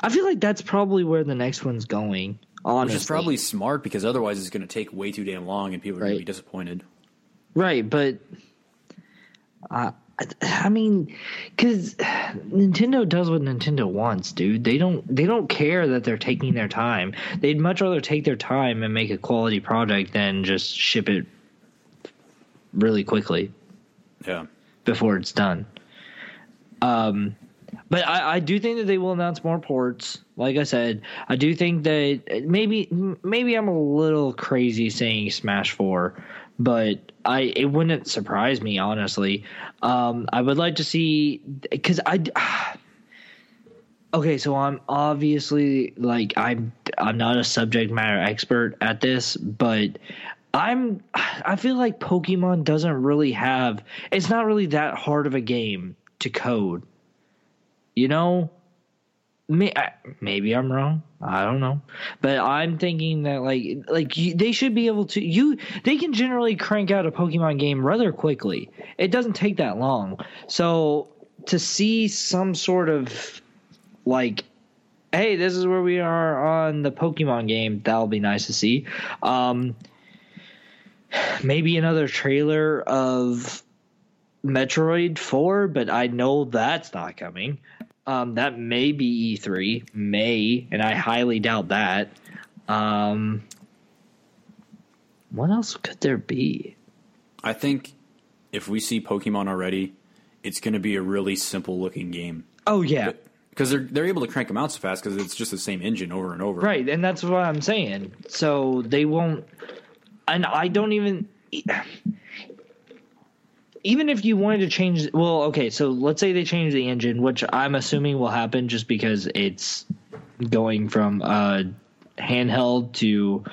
I feel like that's probably where the next one's going. Honestly, Which is probably smart because otherwise it's going to take way too damn long and people are going to be disappointed. Right, but uh, I, I mean, because Nintendo does what Nintendo wants, dude. They don't they don't care that they're taking their time. They'd much rather take their time and make a quality product than just ship it really quickly Yeah. before it's done. Um, but I, I do think that they will announce more ports. Like I said, I do think that maybe maybe I'm a little crazy saying Smash Four, but I it wouldn't surprise me honestly. Um, I would like to see because I. [SIGHS] Okay, so I'm obviously like I'm I'm not a subject matter expert at this, but I'm I feel like Pokemon doesn't really have it's not really that hard of a game to code. You know, May, I- maybe I'm wrong. I don't know, but I'm thinking that like like you, they should be able to you they can generally crank out a Pokemon game rather quickly. It doesn't take that long. So to see some sort of like hey, this is where we are on the Pokemon game. That'll be nice to see. Um, maybe another trailer of Metroid 4, but I know that's not coming. Um, that may be E3, may, and I highly doubt that. Um, what else could there be? I think if we see Pokemon already, it's going to be a really simple looking game. Oh yeah, because they're they're able to crank them out so fast because it's just the same engine over and over. Right, and that's what I'm saying. So they won't, and I don't even. Even if you wanted to change, well, okay, so let's say they change the engine, which I'm assuming will happen just because it's going from uh, handheld to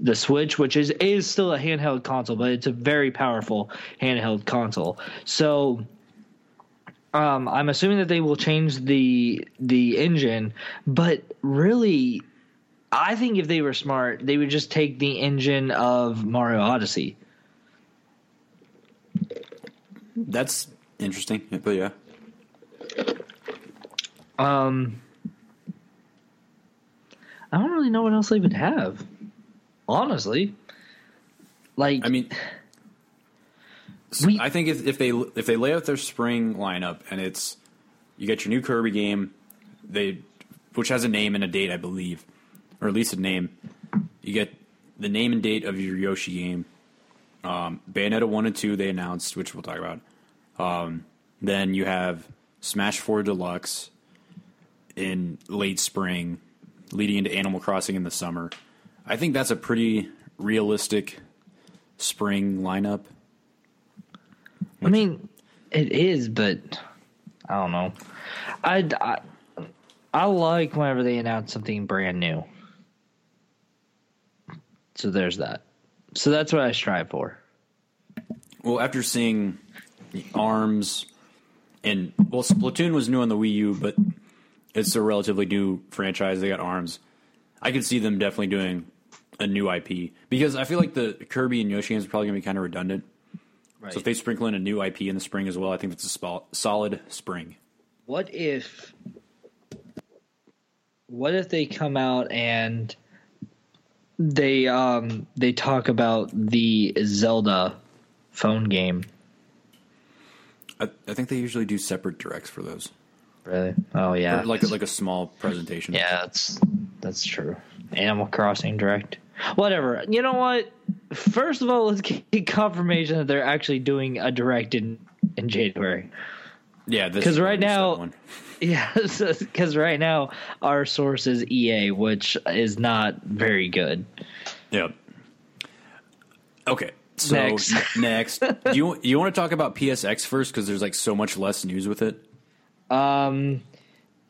the Switch, which is is still a handheld console, but it's a very powerful handheld console. So um, I'm assuming that they will change the the engine, but really, I think if they were smart, they would just take the engine of Mario Odyssey. That's interesting, but yeah. Um, I don't really know what else they would have. Honestly, like I mean, We- I think if, if they if they lay out their spring lineup and it's you get your new Kirby game, they which has a name and a date, I believe, or at least a name. You get the name and date of your Yoshi game. Um, Bayonetta one and two they announced, which we'll talk about. Um, then you have Smash Four Deluxe in late spring, leading into Animal Crossing in the summer. I think that's a pretty realistic spring lineup. I mean, it is, but I don't know. I, I I like whenever they announce something brand new. So there's that. So that's what I strive for. Well, after seeing Arms and well, Splatoon was new on the Wii U, but it's a relatively new franchise. They got Arms. I could see them definitely doing a new IP because I feel like the Kirby and Yoshi games are probably going to be kind of redundant. Right. So if they sprinkle in a new IP in the spring as well, I think it's a spo- solid spring. What if what if they come out and they um they talk about the Zelda phone game? I, I think they usually do separate directs for those, Really? Oh yeah. or like like a small presentation. yeah, that's that's true. Animal Crossing Direct. Whatever. You know what? First of all, let's get [LAUGHS] confirmation that they're actually doing a direct in in January. yeah. because right now- one. [LAUGHS] Yeah, because right now our source is EA, which is not very good. Yep. Okay. So Next. [LAUGHS] next, do you you want to talk about PSX first because there's like so much less news with it? Um,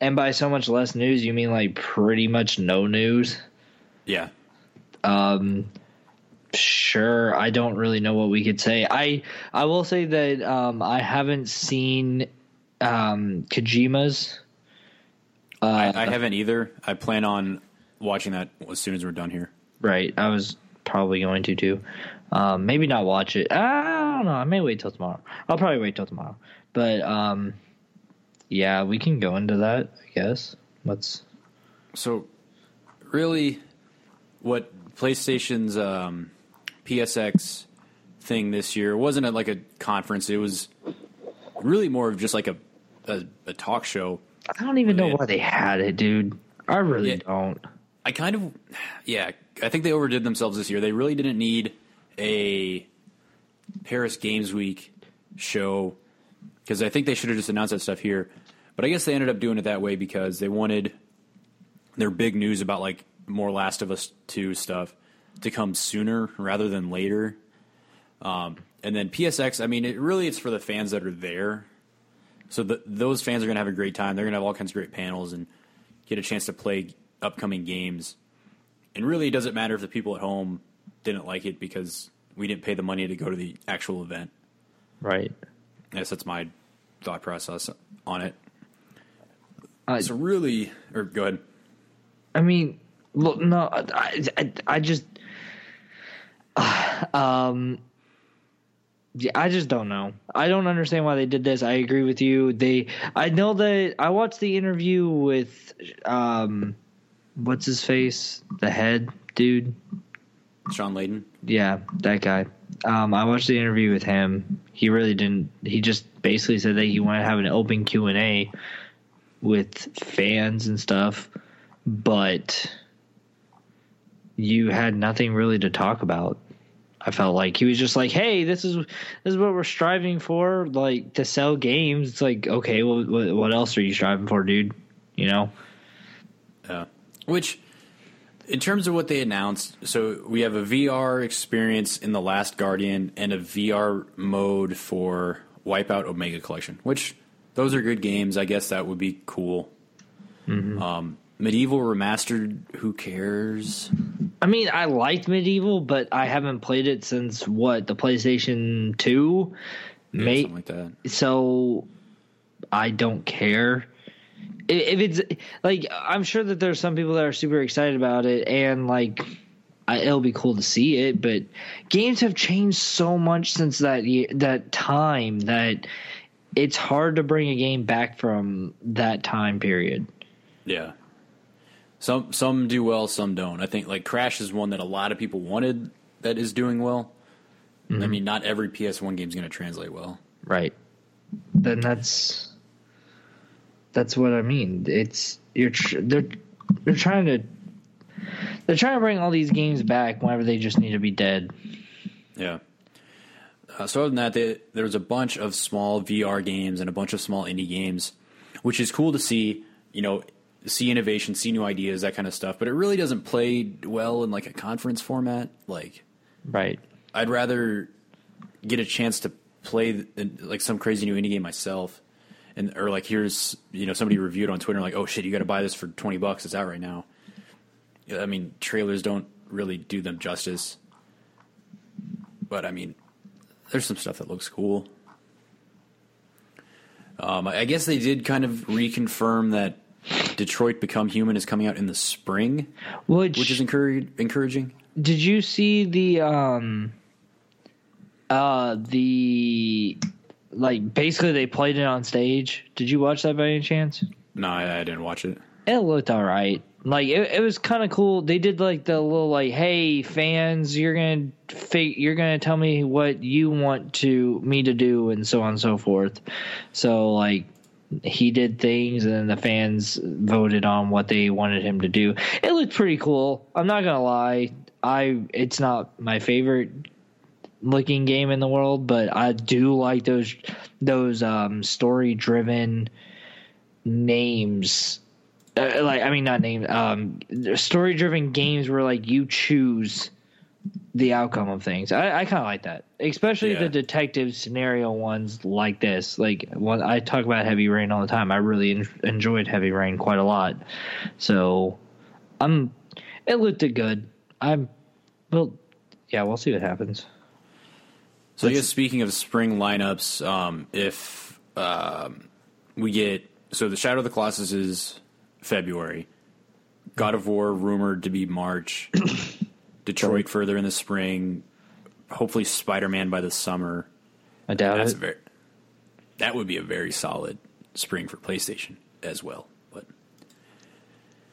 and by so much less news, you mean like pretty much no news? Yeah. Um, sure. I don't really know what we could say. I I will say that um, I haven't seen um, Kojima's. I, I haven't either. I plan on watching that as soon as we're done here. Right. I was probably going to too. Um, maybe not watch it. I don't know. I may wait till tomorrow. I'll probably wait till tomorrow. But um, yeah, we can go into that. I guess. Let's. So, really, what PlayStation's um, PSX thing this year wasn't at like a conference. It was really more of just like a a, a talk show. I don't even know why they had it, dude. I really Yeah. don't. I kind of, yeah, I think they overdid themselves this year. They really didn't need a Paris Games Week show because I think they should have just announced that stuff here. But I guess they ended up doing it that way because they wanted their big news about like more Last of Us 2 stuff to come sooner rather than later. Um, and then PSX, I mean, it really it's for the fans that are there. So the, those fans are going to have a great time. They're going to have all kinds of great panels and get a chance to play upcoming games. And really, it doesn't matter if the people at home didn't like it because we didn't pay the money to go to the actual event. Right. Yes, that's my thought process on it. I, So really, or go ahead. I mean, look, no, I, I, I just, [SIGHS] um, yeah, I just don't know. I don't understand why they did this. I agree with you. They, I know that I watched the interview with, um, what's his face, the head dude. Shawn Layden. Yeah, that guy. Um, I watched the interview with him. He really didn't. He just basically said that he wanted to have an open Q and A with fans and stuff, but you had nothing really to talk about. I felt like he was just like, "Hey, this is this is what we're striving for, like to sell games." It's like, okay, well, what, what else are you striving for, dude? You know. Yeah. Which, in terms of what they announced, so we have a VR experience in The Last Guardian and a VR mode for Wipeout Omega Collection, which those are good games. I guess that would be cool. Um, MediEvil Remastered, who cares? I mean, I liked MediEvil, but I haven't played it since what the PlayStation Two. Yeah, something like that. so I don't care. If it's like, I'm sure that there's some people that are super excited about it, and like, I, it'll be cool to see it. But games have changed so much since that year, that time that it's hard to bring a game back from that time period. Yeah. Some some do well, some don't. I think like Crash is one that a lot of people wanted that is doing well. I mm-hmm. mean, not every PS1 game is going to translate well. Right. Then that's that's what I mean. It's you're tr- they're they're trying to they're trying to bring all these games back whenever they just need to be dead. Yeah. Uh, so other than that, they, there was a bunch of small VR games and a bunch of small indie games, which is cool to see. You know, see innovation, see new ideas, that kind of stuff. But it really doesn't play well in like a conference format. Like, Right. I'd rather get a chance to play like some crazy new indie game myself, and or like here's you know somebody reviewed on Twitter like, oh shit, you got to buy this for twenty bucks. It's out right now. I mean, trailers don't really do them justice, but I mean, there's some stuff that looks cool. Um, I guess they did kind of reconfirm that Detroit Become Human is coming out in the spring, Which, which is encourage- encouraging. did you see the um uh the like basically they played it on stage. Did you watch that by any chance? No, I, I didn't watch it. It looked all right. Like it, it was kind of cool. They did like the little like, "Hey fans, you're gonna fig- you're gonna tell me what you want to me to do," and so on and so forth. So like he did things, and then the fans voted on what they wanted him to do. It looked pretty cool. I'm not gonna lie. I it's not my favorite looking game in the world, but I do like those those um, story driven names uh, like I mean not names um story driven games where like you choose the outcome of things. I, I kind of like that, especially Yeah. the detective scenario ones like this. Like when I talk about Heavy Rain all the time, I really en- enjoyed Heavy Rain quite a lot. So I'm it looked good. I'm well, yeah, we'll see what happens. So I guess speaking of spring lineups, um, if um, we get so the Shadow of the Colossus is February, God of War rumored to be March, [COUGHS] Detroit further in the spring, hopefully Spider Man by the summer. I doubt That's it. very that would be a very solid spring for PlayStation as well. But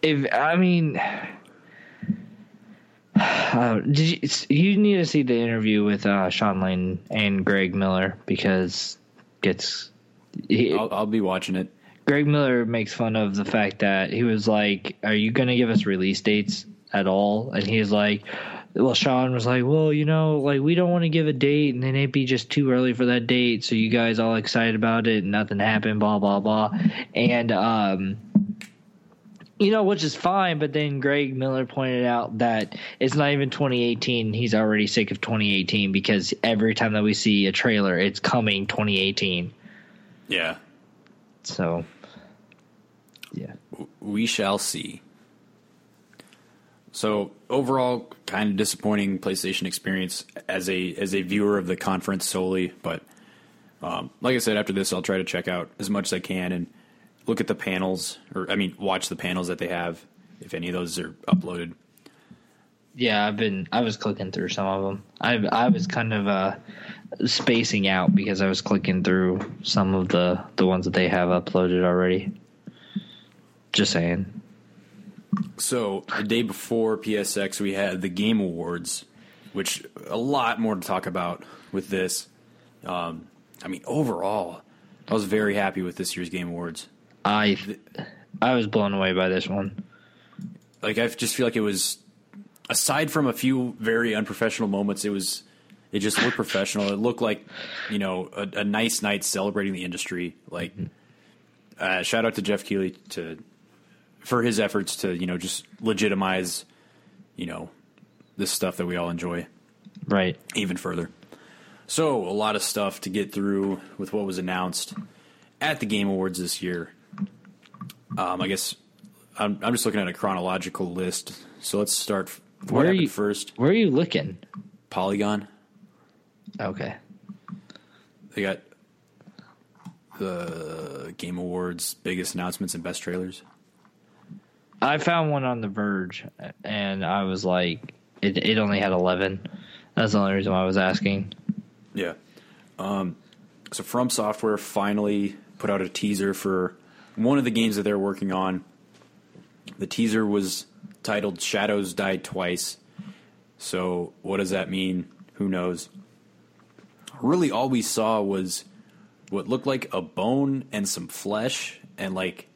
if I mean, [SIGHS] uh, did you you need to see the interview with uh, Sean Lane and Greg Miller because it's he, I'll, I'll be watching it. Greg Miller makes fun of the fact that he was like, "Are you going to give us release dates at all?" And he's like. Well, Sean was like, "Well, you know, like we don't want to give a date, and then it'd be just too early for that date. So you guys all excited about it, and nothing happened, blah blah blah." And um, you know, which is fine. But then Greg Miller pointed out that it's not even 2018. He's already sick of 2018 because every time that we see a trailer, it's coming 2018. Yeah, So, yeah, we shall see. So overall, kind of disappointing PlayStation experience as a as a viewer of the conference solely. But um, like I said, after this, I'll try to check out as much as I can and look at the panels, or I mean, watch the panels that they have, if any of those are uploaded. yeah. I've been I was clicking through some of them. I I was kind of uh spacing out because I was clicking through some of the the ones that they have uploaded already. Just saying. So the day before PSX, we had the Game Awards, which a lot more to talk about with this. Um, I mean, overall, I was very happy with this year's Game Awards. I I was blown away by this one. like I just feel like it was aside from a few very unprofessional moments it was it just looked professional it looked like you know a, a nice night celebrating the industry like uh, shout out to Geoff Keighley to for his efforts to you know just legitimize you know this stuff that we all enjoy Right. even further. So a lot of stuff to get through with what was announced at the Game Awards this year. Um, I guess I'm, I'm just looking at a chronological list. So let's start. Where are you- first? Where are you looking? Polygon. Okay. They got the Game Awards biggest announcements and best trailers. I found one on The Verge, and I was like, it, it only had 11. That's the only reason why I was asking. Yeah. Um, so From Software finally put out a teaser for one of the games that they're working on. The teaser was titled Shadows Die Twice. So what does that mean? Who knows? Really all we saw was what looked like a bone and some flesh and like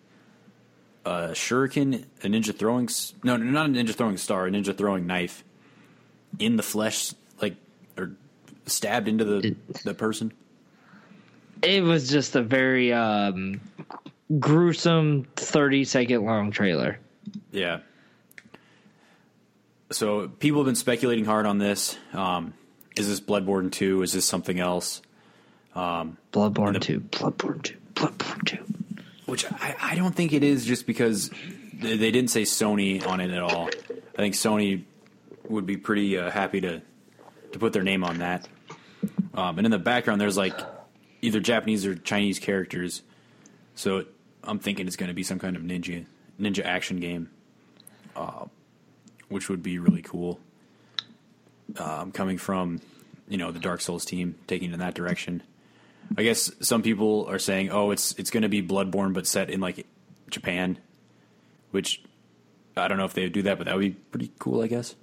a shuriken, a ninja throwing no, not a ninja throwing star, a ninja throwing knife in the flesh like or stabbed into the the person. It was just a very um, gruesome 30 second long trailer. Yeah. So people have been speculating hard on this. Um, is this Bloodborne two? Is this something else? Bloodborne 2. Bloodborne 2. Bloodborne 2. Which I, I don't think it is, just because they, they didn't say Sony on it at all. I think Sony would be pretty uh, happy to to put their name on that. Um, and in the background, there's like either Japanese or Chinese characters. So I'm thinking it's going to be some kind of ninja ninja action game, uh, which would be really cool. Um, coming from you know the Dark Souls team, taking it in that direction. I guess some people are saying, "Oh, it's it's going to be Bloodborne, but set in like Japan," which I don't know if they would do that, but that would be pretty cool, I guess.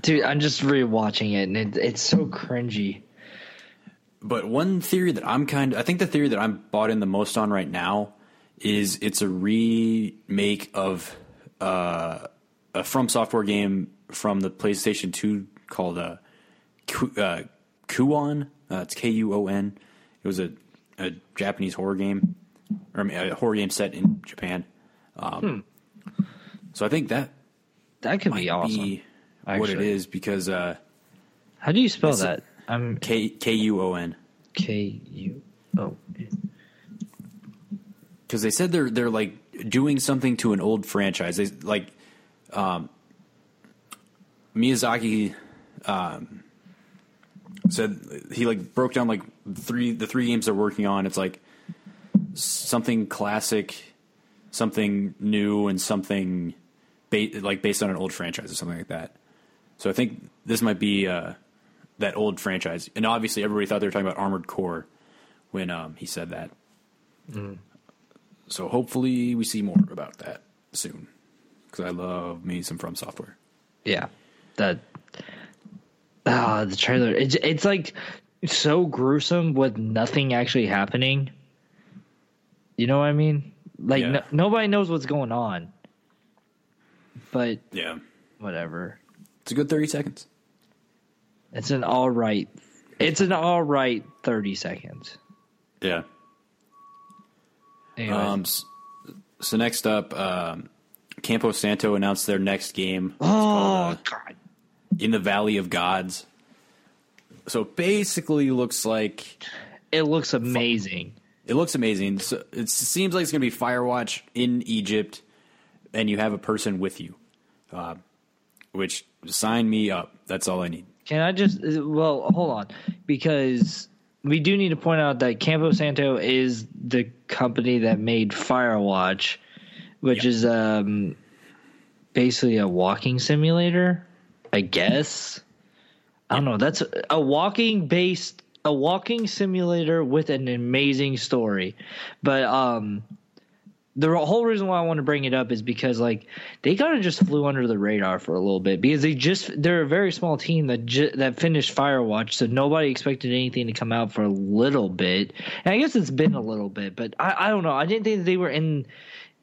Dude, I'm just rewatching it, and it, it's so cringy. But one theory that I'm kind of, I think the theory that I'm bought in the most on right now is it's a remake of uh, a From Software game from the PlayStation 2 called uh, Ku- uh, Kuon. Uh, it's K U O N. It was a, a Japanese horror game, or I mean, a horror game set in Japan. Um, So I think that That could be awesome. be what it actually. is because uh, How do you spell that? I'm K K U O N. K U O. because they said they're they're like doing something to an old franchise. They like um, Miyazaki um, said he like broke down like three the three games they're working on. It's like something classic, something new, and something ba- like based on an old franchise or something like that. So I think this might be uh, that old franchise. And obviously, everybody thought they were talking about Armored Core when um, he said that. So hopefully we see more about that soon because I love me some From Software. Yeah, that. Ah, the trailer. It's it's like so gruesome with nothing actually happening. You know what I mean? Like Yeah. no, nobody knows what's going on. But Yeah, whatever. it's a good thirty seconds. It's an all right. It's an all right thirty seconds. Yeah. Anyway. Um. So next up, um, Campo Santo announced their next game. Oh called, uh, God! In the Valley of Gods. So basically, looks like It looks amazing. It looks amazing. So it seems like it's going to be Firewatch in Egypt, and you have a person with you. Uh, which sign me up. That's all I need. Can I just well hold on because we do need to point out that Campo Santo is the company that made Firewatch, which Yeah. is um basically a walking simulator, I guess. I don't know. That's a walking based a walking simulator with an amazing story. But um the whole reason why I want to bring it up is because like they kind of just flew under the radar for a little bit because they just they're a very small team that ju- that finished Firewatch, so nobody expected anything to come out for a little bit. And I guess it's been a little bit, but I, I don't know. I didn't think they were in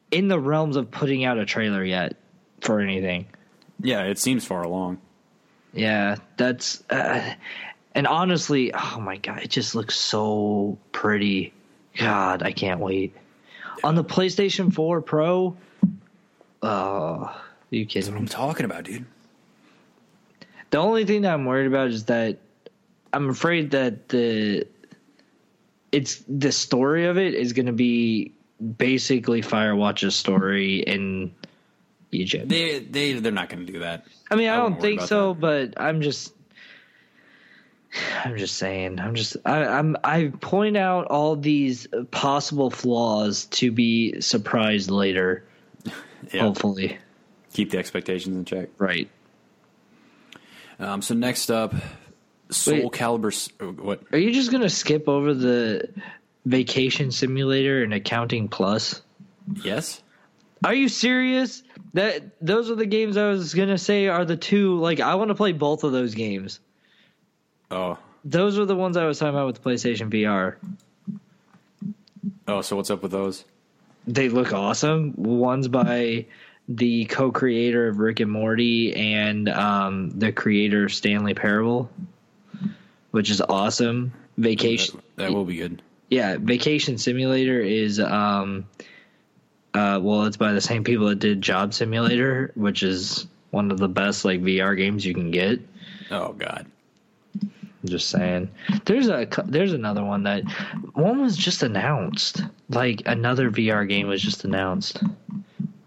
in the realms of putting out a trailer yet for anything. Yeah, it seems far along. Yeah, that's uh, and honestly, oh my god, it just looks so pretty. God, I can't wait. On the PlayStation 4 Pro, Oh, you kidding What I'm talking about, dude. The only thing that I'm worried about is that I'm afraid that the it's the story of it is going to be basically Firewatch's story in Egypt. They they they're not going to do that. I mean, I, I don't think so, but I'm just I'm just saying. I'm just I, I'm I point out all these possible flaws to be surprised later. [LAUGHS] Yeah. Hopefully, Keep the expectations in check. right? Um, so next up, Soul Wait. Calibur. s- oh, What? Are you just gonna skip over the vacation simulator and accounting plus? Yes. Are you serious? That those are the games I was gonna say are the two. Like I want to play both of those games. Oh. Those are the ones I was talking about with the PlayStation VR. Oh. So what's up with those? They look awesome. One's by the co-creator of Rick and Morty and um, the creator of Stanley Parable, which is awesome. Vacation. That, that will be good. Yeah, Vacation Simulator is um uh well it's by the same people that did Job Simulator, which is one of the best like VR games you can get. Oh God. I'm just saying. There's a there's another one that one was just announced. Like another VR game was just announced.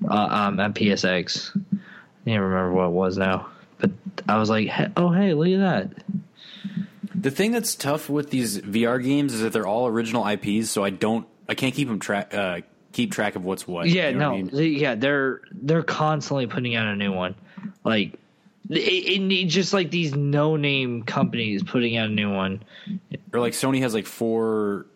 Uh, um at PSX. I can't remember what it was now. But I was like, "Hey- "Oh, hey, look at that." The thing that's tough with these VR games is that they're all original IPs, so I don't, I can't keep them track, uh, keep track of what's what. Yeah, You know no, I mean? yeah, they're they're constantly putting out a new one, like it, it just like these no name companies putting out a new one. Or like Sony has like four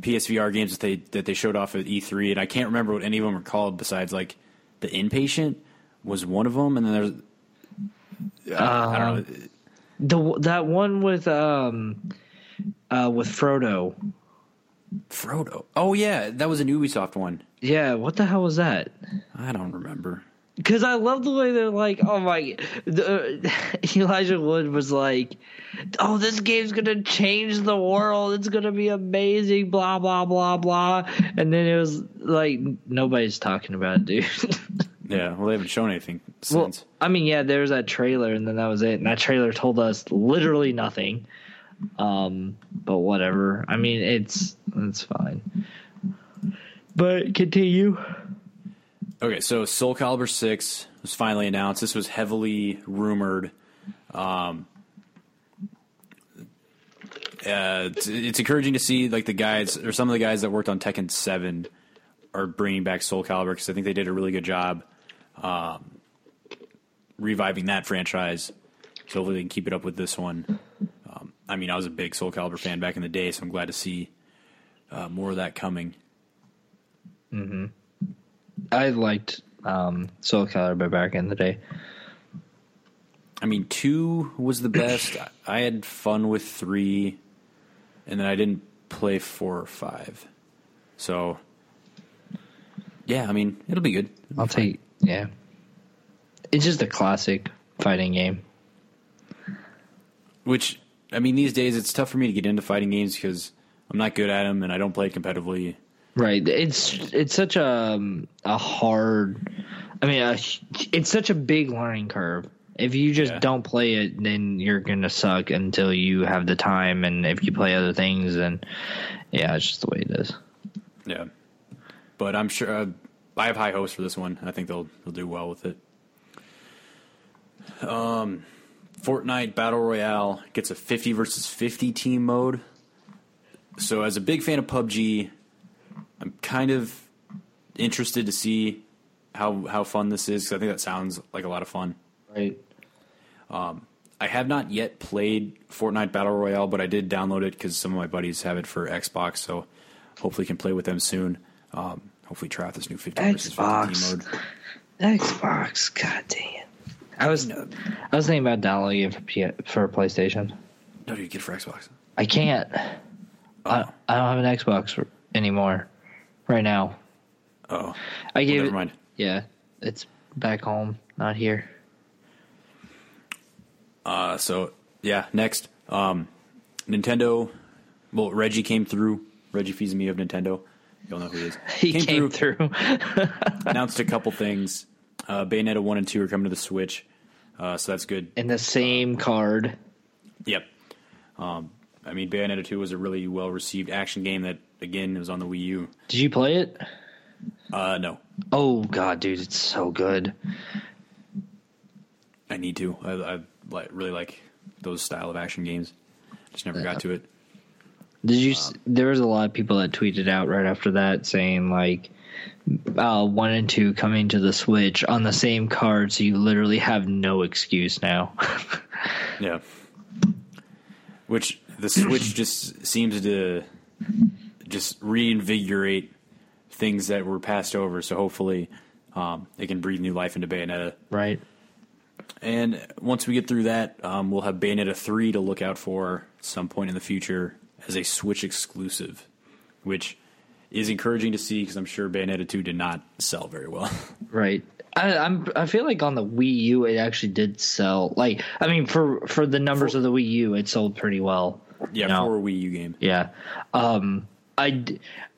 PSVR games that they that they showed off at E3, and I can't remember what any of them are called besides like the Inpatient was one of them, and then there's I, I don't know. The that one with um uh with Frodo. Frodo. Oh yeah, that was an Ubisoft one. Yeah, what the hell was that? I don't remember. Because I love the way they're like, oh my, the, [LAUGHS] Elijah Wood was like, oh, this game's gonna change the world. It's gonna be amazing. Blah blah blah blah. And then it was like nobody's talking about it, dude. [LAUGHS] Yeah, well they haven't shown anything Well. I mean, yeah, there was that trailer, and then that was it. And that trailer told us literally nothing. Um, but whatever. I mean, it's it's fine. But continue. Okay, so Soul Calibur 6 was finally announced. This was heavily rumored. Um, uh, it's, it's encouraging to see like the guys or some of the guys that worked on Tekken 7 are bringing back Soul Calibur because I think they did a really good job um, reviving that franchise. So hopefully they can keep it up with this one. Um, I mean, I was a big Soul Calibur fan back in the day, so I'm glad to see uh, more of that coming. I liked um, Soul Calibur back in the day. I mean, two was the [COUGHS] best. I had fun with three, and then I didn't play four or five. So, yeah, I mean, it'll be good. I'll take yeah. It's just a classic fighting game. Which, I mean, these days it's tough for me to get into fighting games because I'm not good at them and I don't play competitively. Right. It's it's such a um, a hard. I mean, a, it's such a big learning curve. If you just Yeah. don't play it, then you're gonna suck until you have the time. And if you play other things, then yeah, it's just the way it is. Yeah, but I'm sure uh, I have high hopes for this one. I think they'll they'll do well with it. Um, Fortnite Battle Royale gets a 50 versus 50 team mode. So, as a big fan of PUBG, I'm kind of interested to see how how fun this is because I think that sounds like a lot of fun. Right. I have not yet played Fortnite Battle Royale, but I did download it because some of my buddies have it for Xbox. So hopefully, can play with them soon. Um, hopefully, try out this new 50 versus 50 Xbox. team mode. Xbox. God damn. I was I was thinking about downloading it for P- for PlayStation. No, dude, get it for Xbox. I can't. I, I don't have an Xbox anymore. Right now. Oh, I gave never it. mind. Yeah, it's back home, not here. Uh, so yeah, next, um, Nintendo. Well, Reggie came through. Reggie Fils-Aimé of Nintendo You'll know who he is. [LAUGHS] He came, through. [LAUGHS] announced a couple things. Uh, Bayonetta one and two are coming to the Switch, uh, so that's good. in the same card. Yep. Um, I mean, Bayonetta two was a really well received action game that again It was on the Wii U. Did you play it? Uh, no, Oh god, dude, it's so good. I need to. I, I li- really like those style of action games. Just never got to it. Did you? s there was a lot of people that tweeted out right after that saying like, uh, one and two coming to the Switch on the same card, so you literally have no excuse now. [LAUGHS] Yeah. Which the Switch just seems to just reinvigorate things that were passed over. So hopefully, um, it can breathe new life into Bayonetta. right. And once we get through that, um, we'll have Bayonetta 3 to look out for some point in the future as a Switch exclusive, which is encouraging to see because I'm sure Bayonetta 2 did not sell very well. [LAUGHS] Right. I, I'm. I feel like on the Wii U, it actually did sell. Like, I mean, for for the numbers of the Wii U, it sold pretty well. yeah, No. for a Wii U game. Yeah. Um, I,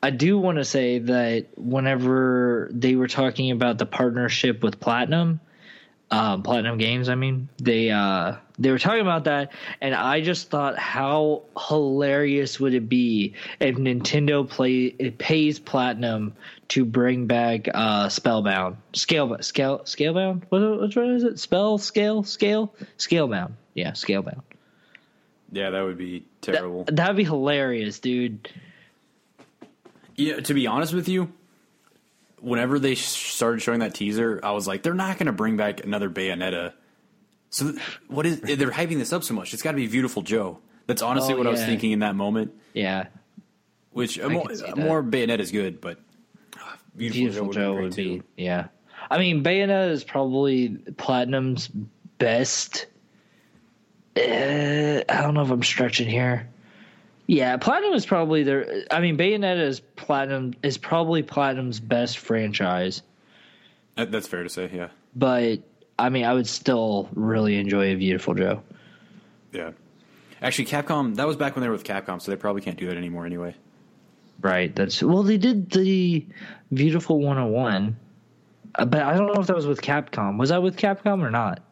I do want to say that whenever they were talking about the partnership with Platinum, um, Platinum Games, I mean, they uh, they were talking about that, and I just thought how hilarious would it be if Nintendo play it pays Platinum to bring back uh, Spellbound, Scale, Scale, Scalebound. What which one is it? Spell, Scale, Scale, Scalebound. Yeah, Scalebound. Yeah, that would be terrible. That'd be hilarious, dude. Yeah, to be honest with you, whenever they started showing that teaser, I was like, they're not going to bring back another Bayonetta. So what is [LAUGHS] they're hyping this up so much? It's got to be Beautiful Joe. That's honestly Oh, what I was thinking in that moment. Yeah, Which uh, more, can see that. more Bayonetta is good, but uh, Beautiful, Beautiful Joe Joe would be, would be, yeah. I mean, Bayonetta is probably Platinum's best. Uh, I don't know if I'm stretching here. Yeah, Platinum is probably their. I mean, Bayonetta is Platinum is probably Platinum's best franchise. That's fair to say. Yeah, But I mean, I would still really enjoy a Beautiful Joe. yeah. Actually, Capcom. That was back when they were with Capcom, so they probably can't do that anymore anyway. Right. That's well, they did the Beautiful 101, uh, but I don't know if that was with Capcom. Was that with Capcom or not?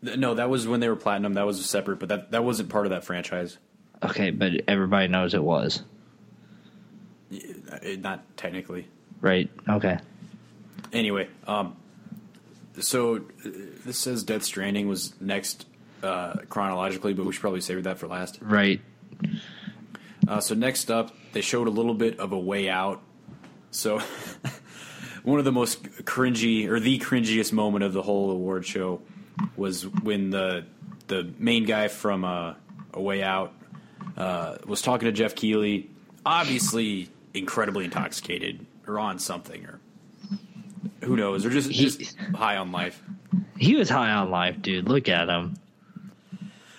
No, that was when they were Platinum. That was separate, but that that wasn't part of that franchise. Okay, but everybody knows it was. Uh, it- not technically. Right. Okay. Anyway, um, so uh, this says Death Stranding was next uh, chronologically, but we should probably save that for last. Right. Uh, so next up, they showed a little bit of a way out. So [LAUGHS] one of the most cringy or the cringiest moment of the whole award show was when the the main guy from uh, A Way Out uh, was talking to Geoff Keighley, obviously incredibly intoxicated or on something or who knows or just He- just high on life. He was high on life, dude. Look at him.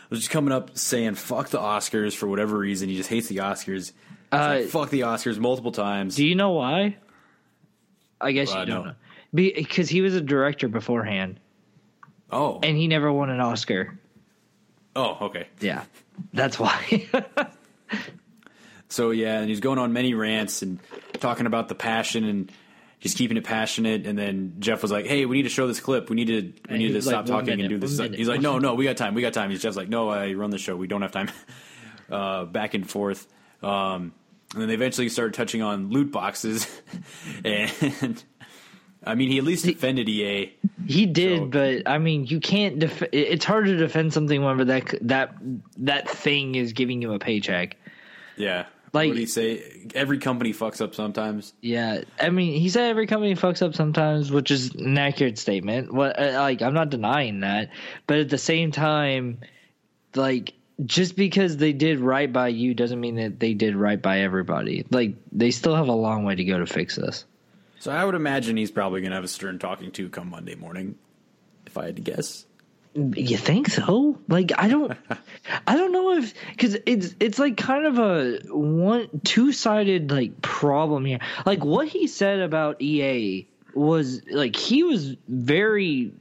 was just coming up saying "fuck the Oscars" for whatever reason. He just hates the Oscars. Uh, like, "Fuck the Oscars" multiple times. Do you know why? I guess you don't no. know. Because he was a director beforehand, oh, and he never won an Oscar. Oh, okay. Yeah, that's why. [LAUGHS] So yeah, and he's going on many rants and talking about the passion and just keeping it passionate. And then Geoff was like, "Hey, we need to show this clip. We need to we And need to he's stop like, "One talking and do this." He's like- minute, He's like, "No, [LAUGHS] no, we got time. We got time." He's Geoff's like, "No, I run the show. We don't have time." uh, back and forth. Um, and then they eventually started touching on loot boxes, [LAUGHS] and I mean, he at least defended EA. he did, So- but I mean, you can't. Def- it's hard to defend something whenever that that that thing is giving you a paycheck. Yeah, Like- what did he say? Every company fucks up sometimes. Yeah, I mean, he said every company fucks up sometimes, which is an accurate statement. What, uh, like, I'm not denying that, but at the same time, like, just because they did right by you doesn't mean that they did right by everybody. Like, they still have a long way to go to fix this. So I would imagine he's probably going to have a stern talking to come Monday morning, if I had to guess. You think so? Like, I don't, [LAUGHS] I don't know if because it's it's like kind of a one two sided like problem here. Like what he said about EA was like he was very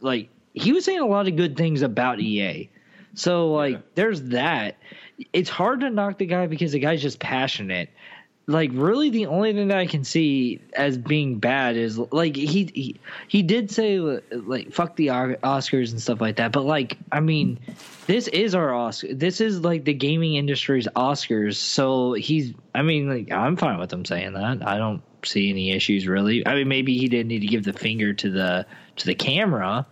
like he was saying a lot of good things about EA. So like Yeah. there's that. It's hard to knock the guy because the guy's just passionate. Like really the only thing that I can see as being bad is like he he, he did say like fuck the Oscars and stuff like that, but like I mean, this is our Oscar. This is like the gaming industry's Oscars. So he's I mean like I'm fine with him saying that. I don't see any issues really. I mean maybe he didn't need to give the finger to the to the camera.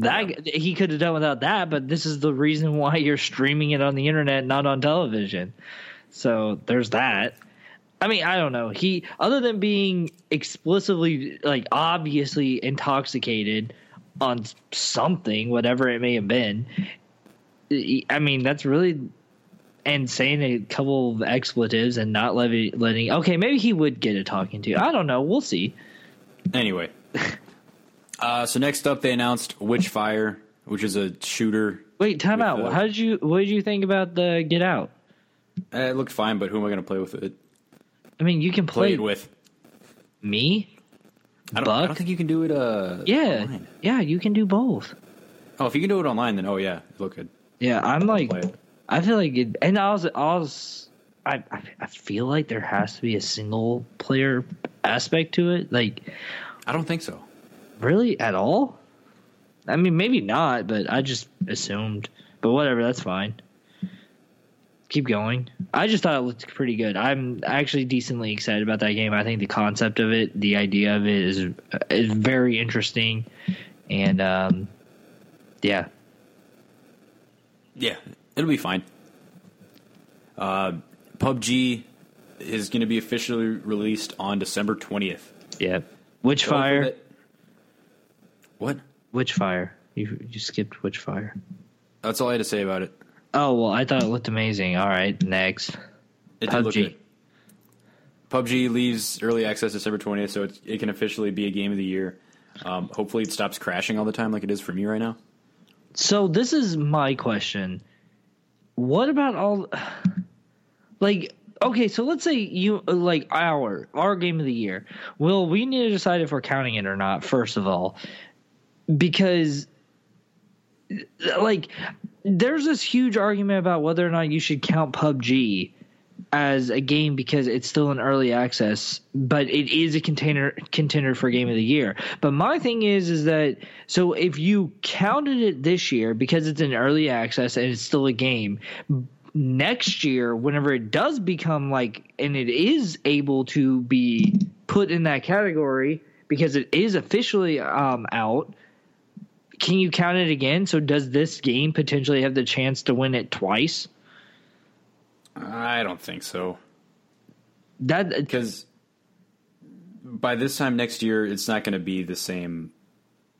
That he could have done without that, but this is the reason why you're streaming it on the internet, not on television. So there's that. I mean, I don't know. He other than being explicitly like obviously intoxicated on something, whatever it may have been. I mean, that's really and saying a couple of expletives and not letting letting okay, maybe he would get a talking to. I don't know. We'll see. Anyway. [LAUGHS] uh, so next up they announced Witchfire, which is a shooter. Wait, time out. How did you what did you think about the Get Out? It looked fine, but who am I going to play with it? I mean, you can play, play it with me. I don't, I don't, think you can do it. Uh, yeah, online. yeah, you can do both. Oh, if you can do it online, then oh yeah, look good. Yeah, I'm like, I feel like, it, and I was, I was, I, I feel like there has to be a single player aspect to it. Like, I don't think so. Really, at all? I mean, maybe not, but I just assumed. But whatever, that's fine keep going. I just thought it looked pretty good. I'm actually decently excited about that game. I think the concept of it, the idea of it, is is very interesting, and um, yeah, yeah, it'll be fine. Uh, PUBG is going to be officially released on December twentieth. Yeah, Witchfire. What? Witchfire. You you skipped Witchfire. That's all I had to say about it. Oh well, I thought it looked amazing. All right, next. It PUBG. PUBG leaves early access December twentieth, so it can officially be a game of the year. Um, hopefully, it stops crashing all the time like it is for me right now. So this is my question: What about all? Like, okay, so let's say you like our our game of the year. Well, we need to decide if we're counting it or not. First of all, because like there's this huge argument about whether or not you should count PUBG as a game because it's still in early access, but it is a container contender for game of the year. But my thing is is that so if you counted it this year because it's in early access and it's still a game, next year whenever it does become like and it is able to be put in that category because it is officially um, out can you count it again? So does this game potentially have the chance to win it twice? I don't think so. That uh, because by this time next year, it's not going to be the same,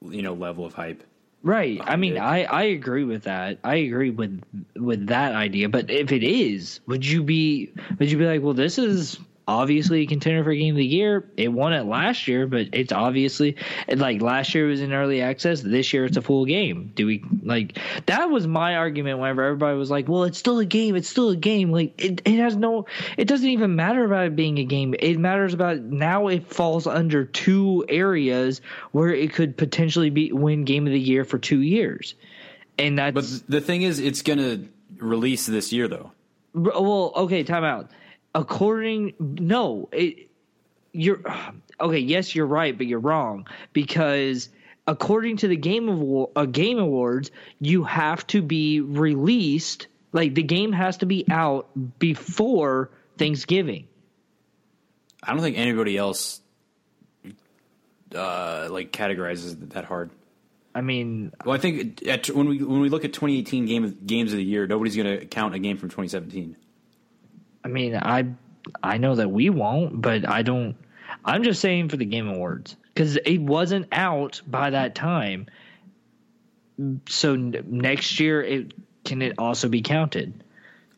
you know, level of hype. Right. I mean, it. I I agree with that. I agree with with that idea. But if it is, would you be would you be like, well, this is obviously a contender for game of the year. It won it last year, but it's obviously like last year was in early access. This year it's a full game. Do we like that was my argument whenever everybody was like, Well, it's still a game, it's still a game. Like it, it has no it doesn't even matter about it being a game. It matters about now it falls under two areas where it could potentially be win game of the year for two years. And that's But the thing is it's gonna release this year though. Well, okay, time out according no it, you're okay yes you're right but you're wrong because according to the game of uh, game awards you have to be released like the game has to be out before thanksgiving i don't think anybody else uh like categorizes that hard I mean, well, I think at, when we when we look at 2018 game of, games of the year, nobody's going to count a game from 2017. I mean, I I know that we won't, but I don't. I'm just saying for the Game Awards because it wasn't out by that time. So next year, it can it also be counted?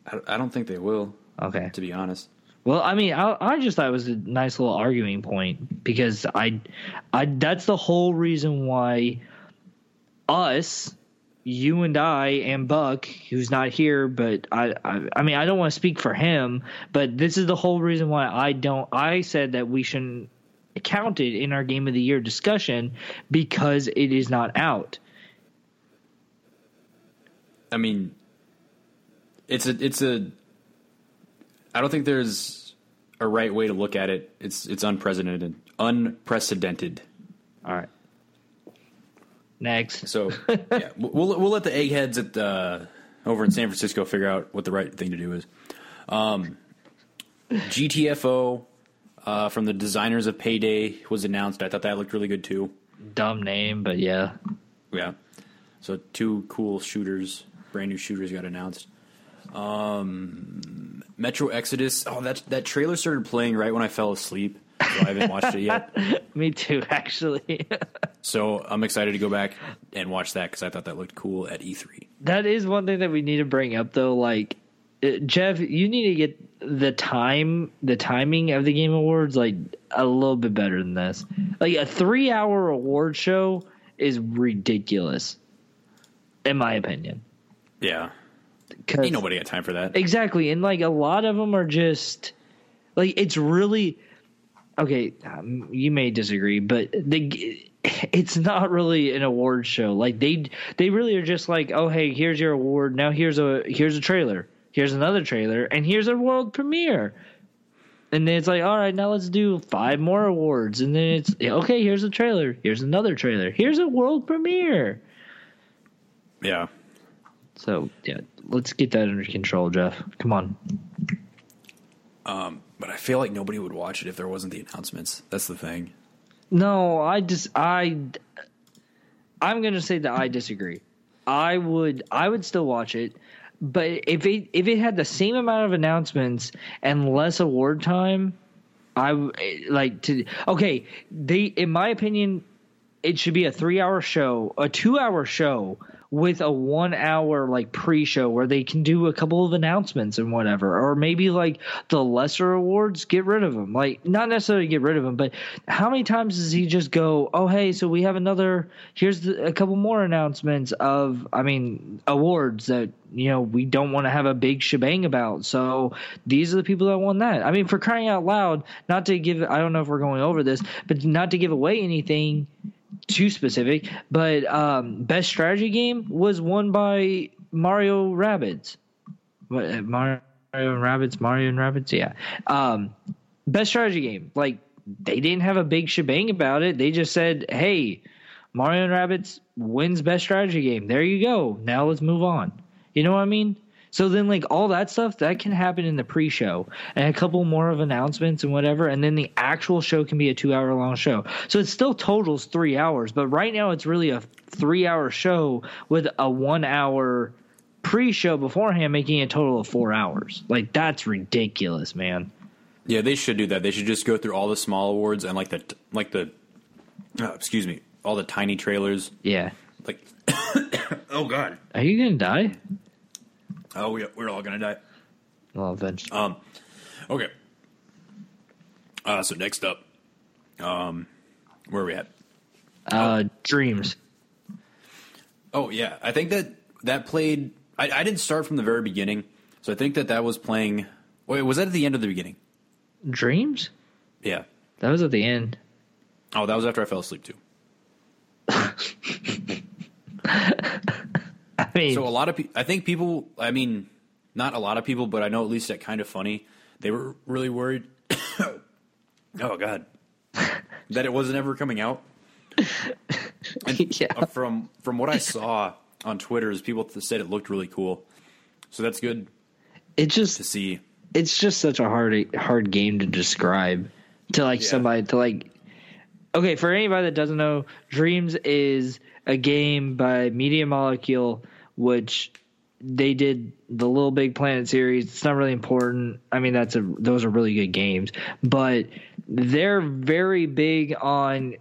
I, I don't think they will. Okay, to be honest. Well, I mean, I, I just thought it was a nice little arguing point because I, I that's the whole reason why us you and I and Buck, who's not here, but I, I, I mean, I don't want to speak for him, but this is the whole reason why I don't. I said that we shouldn't count it in our game of the year discussion because it is not out. I mean, it's a, it's a. I don't think there's a right way to look at it. It's it's unprecedented. Unprecedented. All right. Next. So [LAUGHS] yeah, we'll we'll let the eggheads at the, over in San Francisco figure out what the right thing to do is. Um, GTFO uh, from the designers of Payday was announced. I thought that looked really good too. Dumb name, but yeah. Yeah. So two cool shooters, brand new shooters got announced. Um, Metro Exodus. Oh, that that trailer started playing right when I fell asleep, so I haven't watched it yet. [LAUGHS] Me too, actually. [LAUGHS] So I'm excited to go back and watch that because I thought that looked cool at E3. that is one thing that we need to bring up, though. Like, uh, Geoff, you need to get the time, the timing of the Game Awards, like a little bit better than this. Like a three-hour award show is ridiculous, in my opinion. Yeah, ain't nobody got time for that. Exactly, and like a lot of them are just like it's really okay. Um, you may disagree, but the it's not really an award show. Like they they really are just like, oh hey, here's your award. Now here's a here's a trailer. Here's another trailer, and here's a world premiere. And then it's like, all right, now let's do five more awards. And then it's okay. Here's a trailer. Here's another trailer. Here's a world premiere. Yeah, So yeah, let's get that under control, Geoff. Come on. But I feel like nobody would watch it if there wasn't the announcements. That's the thing. No, I just I I'm gonna say that I disagree. I would I would still watch it, but if it if it had the same amount of announcements and less award time, I like to okay. They in my opinion, it should be a three hour show, a two hour show with a one hour like pre show where they can do a couple of announcements and whatever, or maybe like the lesser awards, get rid of them. Like not necessarily get rid of them, but how many times does he just go, oh hey, so we have another? Here's the, a couple more announcements of, I mean, awards that you know we don't want to have a big shebang about. So these are the people that won that. I mean, for crying out loud, not to give. I don't know if we're going over this, but not to give away anything too specific, but um, best strategy game was won by Mario Rabbids. What uh, Mario and Rabbids? Mario and Rabbids? Yeah. Um, best strategy game. Like they didn't have a big shebang about it. They just said, "Hey, Mario and Rabbids wins best strategy game. There you go. Now let's move on." You know what I mean? So then, like all that stuff that can happen in the pre-show, and a couple more of announcements and whatever, and then the actual show can be a two-hour-long show. So it still totals three hours, but right now it's really a three-hour show with a one-hour pre-show beforehand, making a total of four hours. Like that's ridiculous, man. Yeah, they should do that. They should just go through all the small awards and like the like the uh, excuse me, all the tiny trailers. Yeah. Like, [COUGHS] oh god, Are you gonna die? Oh we, we're all gonna die. Well, eventually. Um, okay. Uh, so next up, um, where are we at? Uh, dreams. Oh yeah, I think that that played. I, I didn't start from the very beginning, so I think that that was playing. Wait, was that at the end of the beginning? Dreams? Yeah. That was at the end. Oh, that was after I fell asleep too. [LAUGHS] Mean, So a lot of people, I think people, I mean, not a lot of people, but I know at least at Kinda Funny, they were really worried. [COUGHS] oh God, [LAUGHS] that it wasn't ever coming out. And [LAUGHS] Yeah. uh, from from what I saw on Twitter, is people said it looked really cool. So that's good it just to see. it's just such a hard hard game to describe to like Yeah. somebody to like okay for anybody that doesn't know dreams is a game by media molecule which they did the little big planet series. It's not really important. I mean that's a those are really good games but they're very big on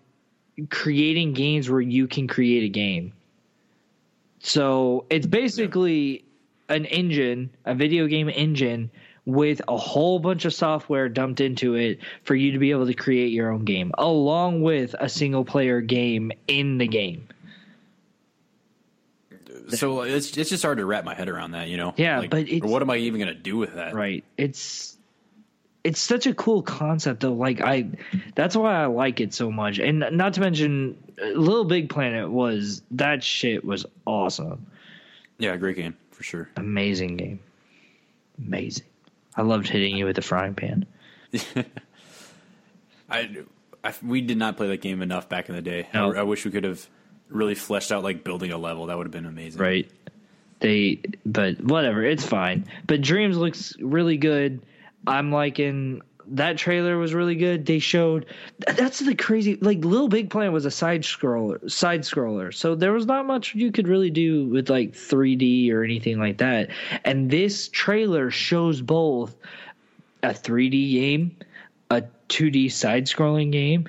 creating games where you can create a game. So it's basically an engine, a video game engine with a whole bunch of software dumped into it for you to be able to create your own game, along with a single player game in the game. [LAUGHS] So it's it's just hard to wrap my head around that, you know. Yeah, Like, but it's- what am I even going to do with that? Right. It's it's such a cool concept though. Like I that's why I like it so much. And not to mention Little Big Planet was that shit was awesome. Yeah, great game for sure. Amazing game. Amazing. I loved hitting you with the frying pan. [LAUGHS] I, I we did not play that game enough back in the day. No. I, I wish we could have really fleshed out like building a level. That would have been amazing. right? They, but whatever, it's fine. But Dreams looks really good. I'm liking that trailer was really good. They showed that's the crazy like Little Big Planet was a side scroller, side scroller. So there was not much you could really do with like 3D or anything like that. And this trailer shows both a 3D game, 2D side scrolling game,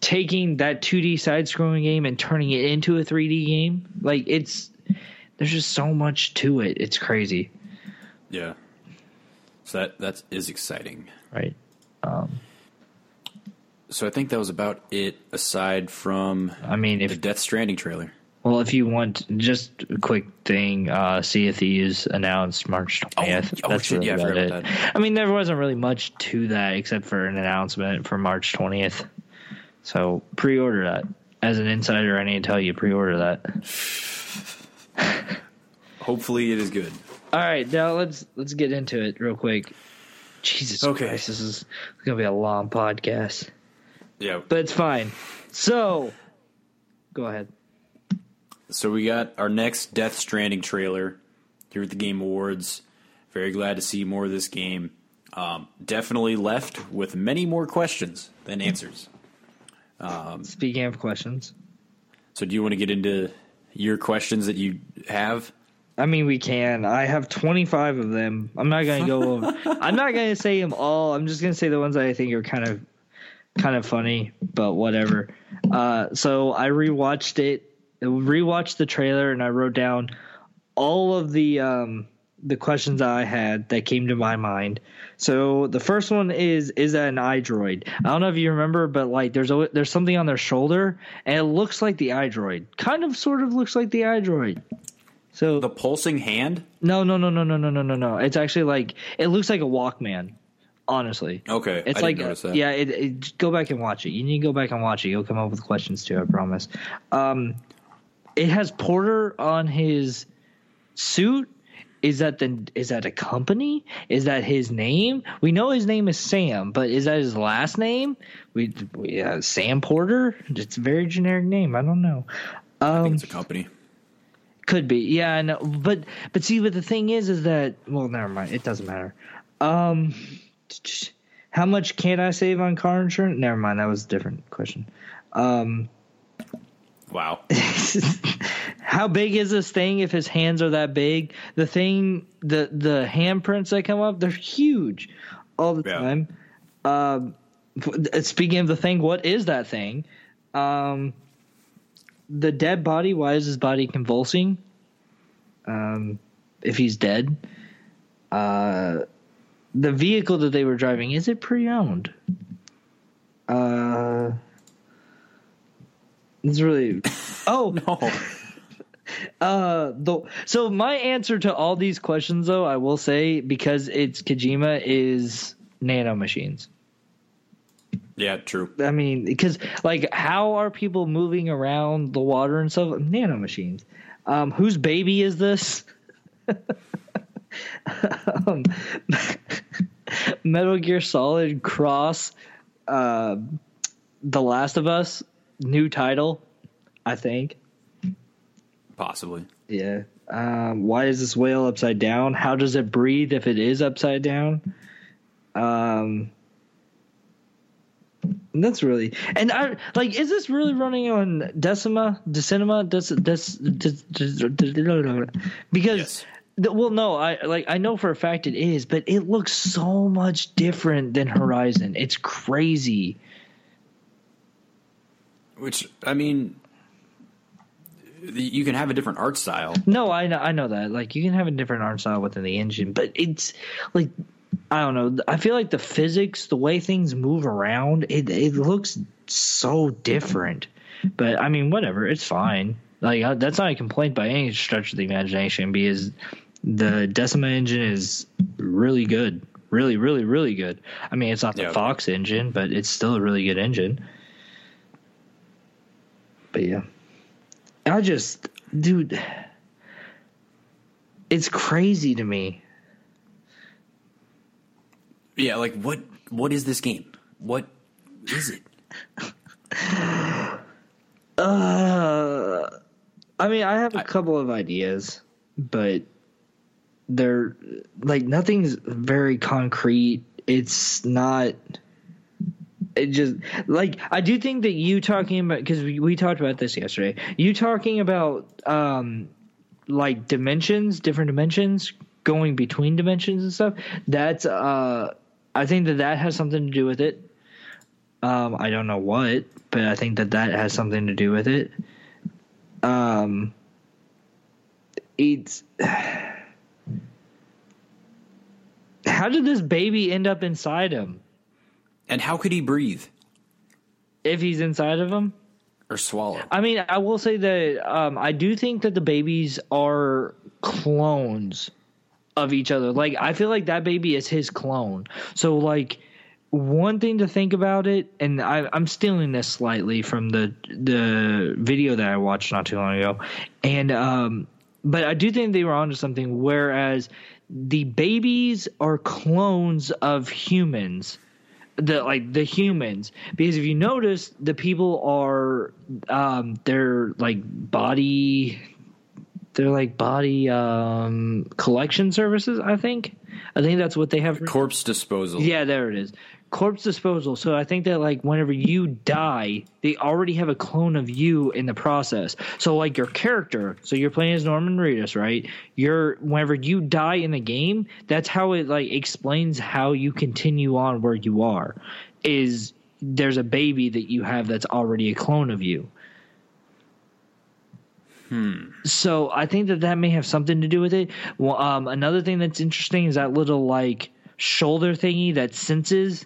taking that 2D side scrolling game and turning it into a 3D game. Like it's there's just so much to it. It's crazy, Yeah. So that that is exciting. right? Um, so I think that was about it. Aside from I mean, the if Death Stranding trailer. Well, if you want just a quick thing, uh, Sea of Thieves announced March twentieth. oh, shit, yeah, I forgot about I mean, there wasn't really much to that except for an announcement for March twentieth. So pre-order that. As an insider, I need to tell you, pre-order that. [LAUGHS] Hopefully, it is good. All right, now let's let's get into it real quick. Jesus Okay. Christ, this is gonna be a long podcast, Yeah. but it's fine. So, go ahead. So we got our next Death Stranding trailer here at the Game Awards. Very glad to see more of this game. Um, definitely left with many more questions than answers. Speaking of questions, So do you want to get into your questions that you have? I mean, we can. I have 25 of them. I'm not gonna go. over- [LAUGHS] I'm not gonna say them all. I'm just gonna say the ones that I think are kind of, kind of funny, but whatever. Uh, so I rewatched it, rewatched the trailer, and I wrote down all of the um, the questions that I had that came to my mind. So the first one is is that an iDroid? I don't know if you remember, but like there's a, there's something on their shoulder, and it looks like the iDroid. Kind of, sort of looks like the iDroid. So The pulsing hand? no, no, no, no, no, no, no, no, no. It's actually like it looks like a Walkman. Honestly, Okay, it's I like that. yeah. It, it, go back and watch it. You need to go back and watch it. You'll come up with questions too. I promise. Um, it has Porter on his suit. Is that the is that a company? Is that his name? We know his name is Sam, but is that his last name? We, we uh, Sam Porter. It's a very generic name. I don't know. I Um, think it's a company. Could be, yeah, I know, but but see, but the thing is, is that well, never mind. It doesn't matter. Um, how much can I save on car insurance? Never mind. That was a different question. Um, Wow. [LAUGHS] how big is this thing? If his hands are that big, the thing, the the handprints that come up, they're huge all the Yeah. time. Um, speaking of the thing, what is that thing? Um, the dead body. Why is his body convulsing? Um, if he's dead, uh, the vehicle that they were driving is it pre-owned? Uh, it's really. [LAUGHS] Oh No. [LAUGHS] uh, the so my answer to all these questions, though, I will say because it's Kojima is nano machines. Yeah, true. I mean, because like, how are people moving around the water and stuff? Nano machines. Um, whose baby is this? [LAUGHS] um, Metal Gear Solid Cross, uh, The Last of Us, new title, I think. Possibly. Yeah. Um, why is this whale upside down? How does it breathe if it is upside down? Um, that's really and I like. Is this really running on Decima, Decinema, Dec, Dec, Dec, because Yes. well, no, I like I know for a fact it is, but it looks so much different than Horizon. It's crazy. Which I mean, you can have a different art style. No, I know, I know that. Like you can have a different art style within the engine, but it's like I don't know. I feel like the physics, the way things move around, it it looks so different. But I mean, whatever, it's fine. Like I, that's not a complaint by any stretch of the imagination, because the Decima engine is really good, really, really, really good. I mean, it's not the Yeah. Fox engine, but it's still a really good engine. But yeah. I just, dude, it's crazy to me. Yeah, like what what is this game? What is it? [SIGHS] Uh, I mean, I have a couple of ideas, but they're like nothing's very concrete. It's not. It just like I do think that you talking about because we, we talked about this yesterday. You talking about um like dimensions, different dimensions, going between dimensions and stuff. That's uh, I think that that has something to do with it. Um, I don't know what, but I think that that has something to do with it. Um, it's [SIGHS] how did this baby end up inside him? And how could he breathe If he's inside of him, or swallow? I mean, I will say that um, I do think that the babies are clones of each other. Like, I feel like that baby is his clone. So, like, one thing to think about it, and I, I'm stealing this slightly from the the video that I watched not too long ago, and um, but I do think they were onto something. Whereas the babies are clones of humans the like the humans. Because if you notice the people are um they're like body they're like body um collection services i think. I think that's what they have. Corpse disposal. yeah there it is corpse disposal so i think that like whenever you die they already have a clone of you in the process so like your character so you're playing as norman reedus right you're whenever you die in the game that's how it like explains how you continue on where you are is there's a baby that you have that's already a clone of you Hmm. so I think that that may have something to do with it. Well, um, another thing that's interesting is that little like shoulder thingy that senses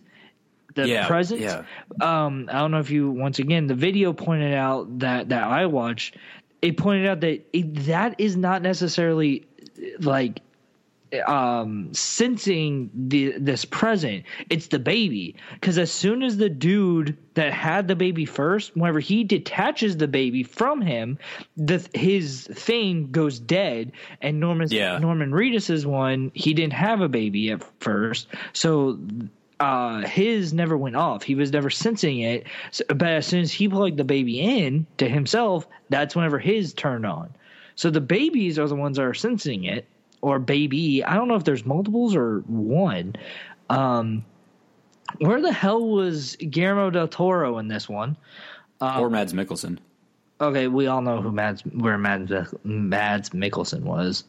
the Yeah, presence. yeah. Um, I don't know if you once again the video pointed out that that I watched. It pointed out that it, that is not necessarily like um sensing the this present it's the baby because as soon as the dude that had the baby first whenever he detaches the baby from him the his thing goes dead and norman's Yeah. norman reedus's one he didn't have a baby at first so uh his never went off he was never sensing it so, but as soon as he plugged the baby in to himself that's whenever his turned on so the babies are the ones that are sensing it or baby. I don't know if there's multiples or one. Um, where the hell was Guillermo del Toro in this one? or Mads Mikkelsen. Okay, we all know who Mads where Mads Mads Mikkelsen was.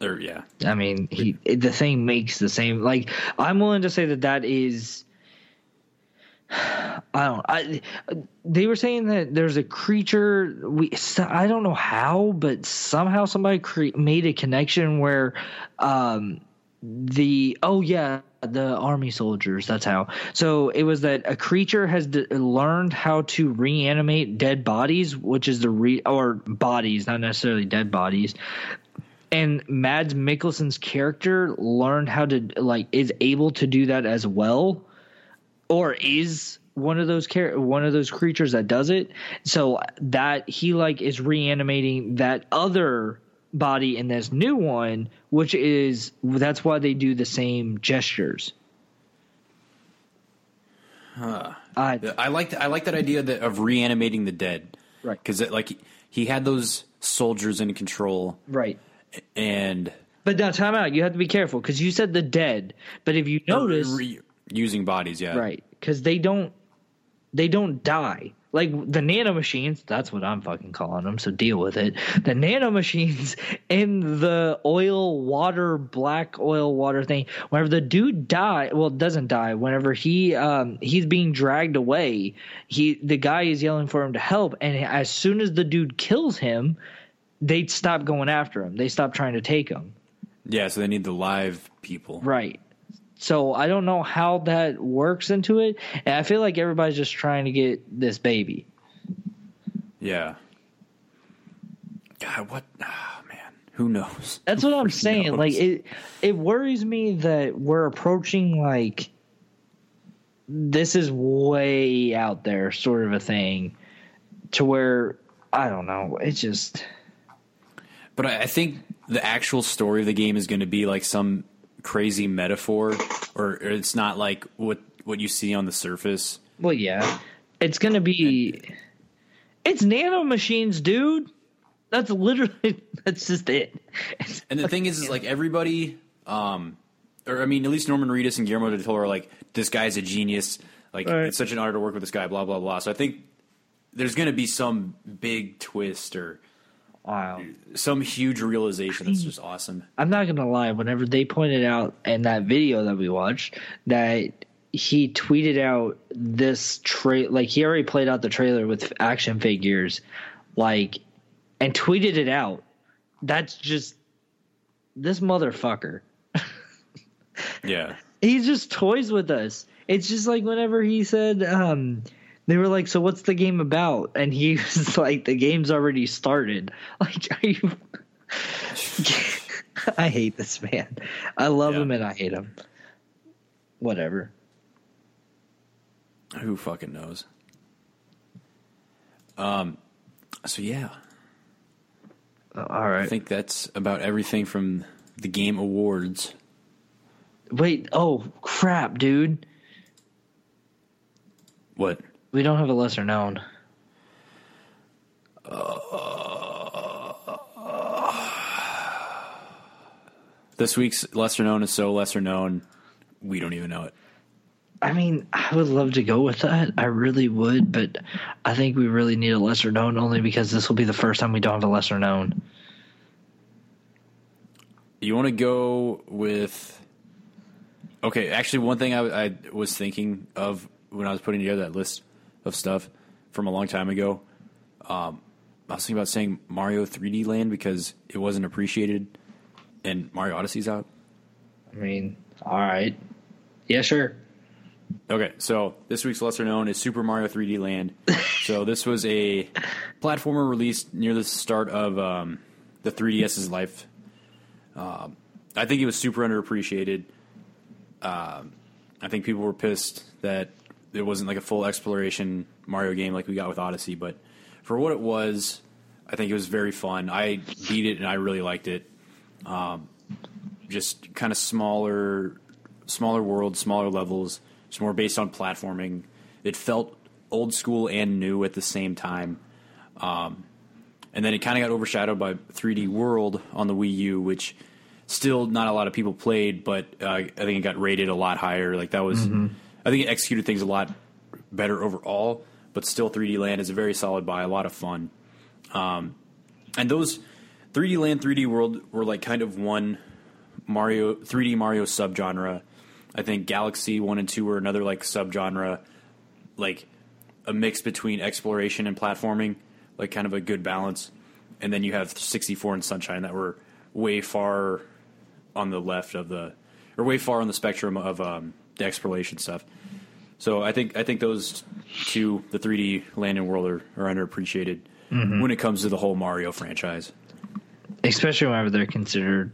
Or yeah, I mean, he the thing makes the same. Like, I'm willing to say that that is. [SIGHS] I don't. I they were saying that there's a creature. We I don't know how, but somehow somebody cre- made a connection where, um, the oh yeah the army soldiers that's how so it was that a creature has d- learned how to reanimate dead bodies which is the re or bodies not necessarily dead bodies and Mads Mikkelsen's character learned how to like is able to do that as well, or is one of those char- one of those creatures that does it. So that he like is reanimating that other body in this new one, which is that's why they do the same gestures. I I like I like that idea that of reanimating the dead, Right. Because like he had those soldiers in control, right. And But now, time out. You have to be careful because you said the dead. But if you notice, re- using bodies. Yeah, right because they don't they don't die like the nano machines that's what i'm fucking calling them so deal with it the nano machines [LAUGHS] in the oil water black oil water thing whenever the dude die well doesn't die whenever he um he's being dragged away he the guy is yelling for him to help and as soon as the dude kills him they stop going after him they stop trying to take him Yeah, so they need the live people. Right. So I don't know how that works into it. And I feel like everybody's just trying to get this baby. Yeah. God, what? Oh, man, who knows? That's what [LAUGHS] I'm saying. Like it it worries me that we're approaching like this is way out there sort of a thing to where I don't know. It just But I, I think the actual story of the game is going to be like some crazy metaphor, or it's not like what what you see on the surface. Well, yeah, it's gonna be. It's nano machines, dude. That's literally [LAUGHS] that's just it. It's And the thing is, is like everybody, um, or I mean, at least Norman Reedus and Guillermo del Toro are like, this guy's a genius. Like, Right. it's such an honor to work with this guy. Blah blah blah. So I think there's going to be some big twist or wow. some huge realization that's just awesome. I'm not gonna lie. Whenever they pointed out in that video that we watched that he tweeted out this tra like he already played out the trailer with action figures, like, and tweeted it out. That's just this motherfucker. Yeah. [LAUGHS] he just toys with us. It's just like whenever he said, um, they were like, "So what's the game about?" And he [LAUGHS] was like, "The game's already started." [LAUGHS] Like, are you? [LAUGHS] I hate this man. I love Yeah. him and I hate him. Whatever. Who fucking knows? Um. So yeah, All right. I think that's about everything from the game awards. Wait. Oh crap, dude. What? We don't have a lesser known. This week's lesser known is so lesser known, we don't even know it. I mean, I would love to go with that. I really would, but I think we really need a lesser known only because this will be the first time we don't have a lesser known. You want to go with? Okay, actually, one thing I, I was thinking of when I was putting together that list of stuff from a long time ago. Um, I was thinking about saying Mario 3D Land because it wasn't appreciated, and Mario Odyssey's out. I mean, all right. Yeah, sure. Okay, so this week's lesser known is Super Mario 3D Land. [LAUGHS] so this was a platformer released near the start of um, the 3DS's life. Um, I think it was super underappreciated. Um, I think people were pissed that it wasn't like a full exploration Mario game like we got with Odyssey, but for what it was, I think it was very fun. I beat it and I really liked it. Um, just kind of smaller, smaller world, smaller levels. It's more based on platforming. It felt old school and new at the same time. Um, and then it kind of got overshadowed by 3D World on the Wii U, which still not a lot of people played, but uh, I think it got rated a lot higher. Like that was, I think it executed things a lot better overall. But still, 3D Land is a very solid buy, a lot of fun. Um, and those 3D Land, 3D World were like kind of one Mario 3D Mario subgenre. I think Galaxy One and Two were another like subgenre, like a mix between exploration and platforming, like kind of a good balance. And then you have 64 and Sunshine that were way far on the left of the, or way far on the spectrum of um, the exploration stuff. So I think I think those two, the 3D Land and World, are, are underappreciated when it comes to the whole Mario franchise. especially whenever they're considered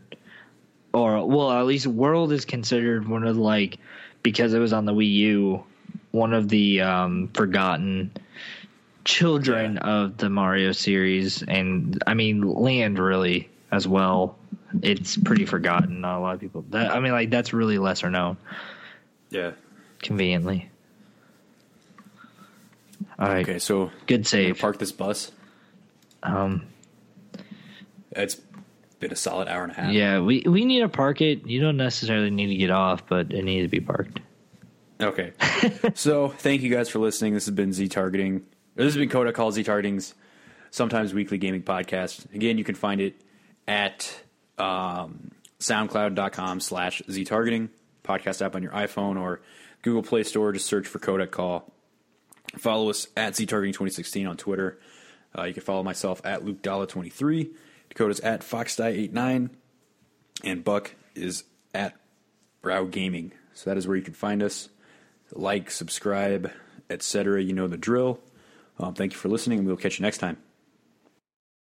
or well at least world is considered one of the, like because it was on the wii u one of the um forgotten children of the mario series. And i mean land really as well. It's pretty forgotten not a lot of people that i mean like that's really lesser known Yeah. conveniently all right Okay, so good save park this bus. um It's been a solid hour and a half. yeah we we need to park it you don't necessarily need to get off but it needs to be parked Okay. [LAUGHS] so thank you guys for listening. This has been Z Targeting. This has been Codec Call Z Targeting's sometimes weekly gaming podcast. Again, you can find it at um, soundcloud.com slash Z Targeting, podcast app on your iPhone or Google Play Store. Just search for Codec Call. Follow us at Z Targeting 2016 on Twitter. Uh, you can follow myself at Luke Dalla 23 Dakota's at FoxDie89. And Buck is at Brow Gaming. So that is where you can find us. Like, subscribe, etc. You know the drill. Um, thank you for listening, and we'll catch you next time.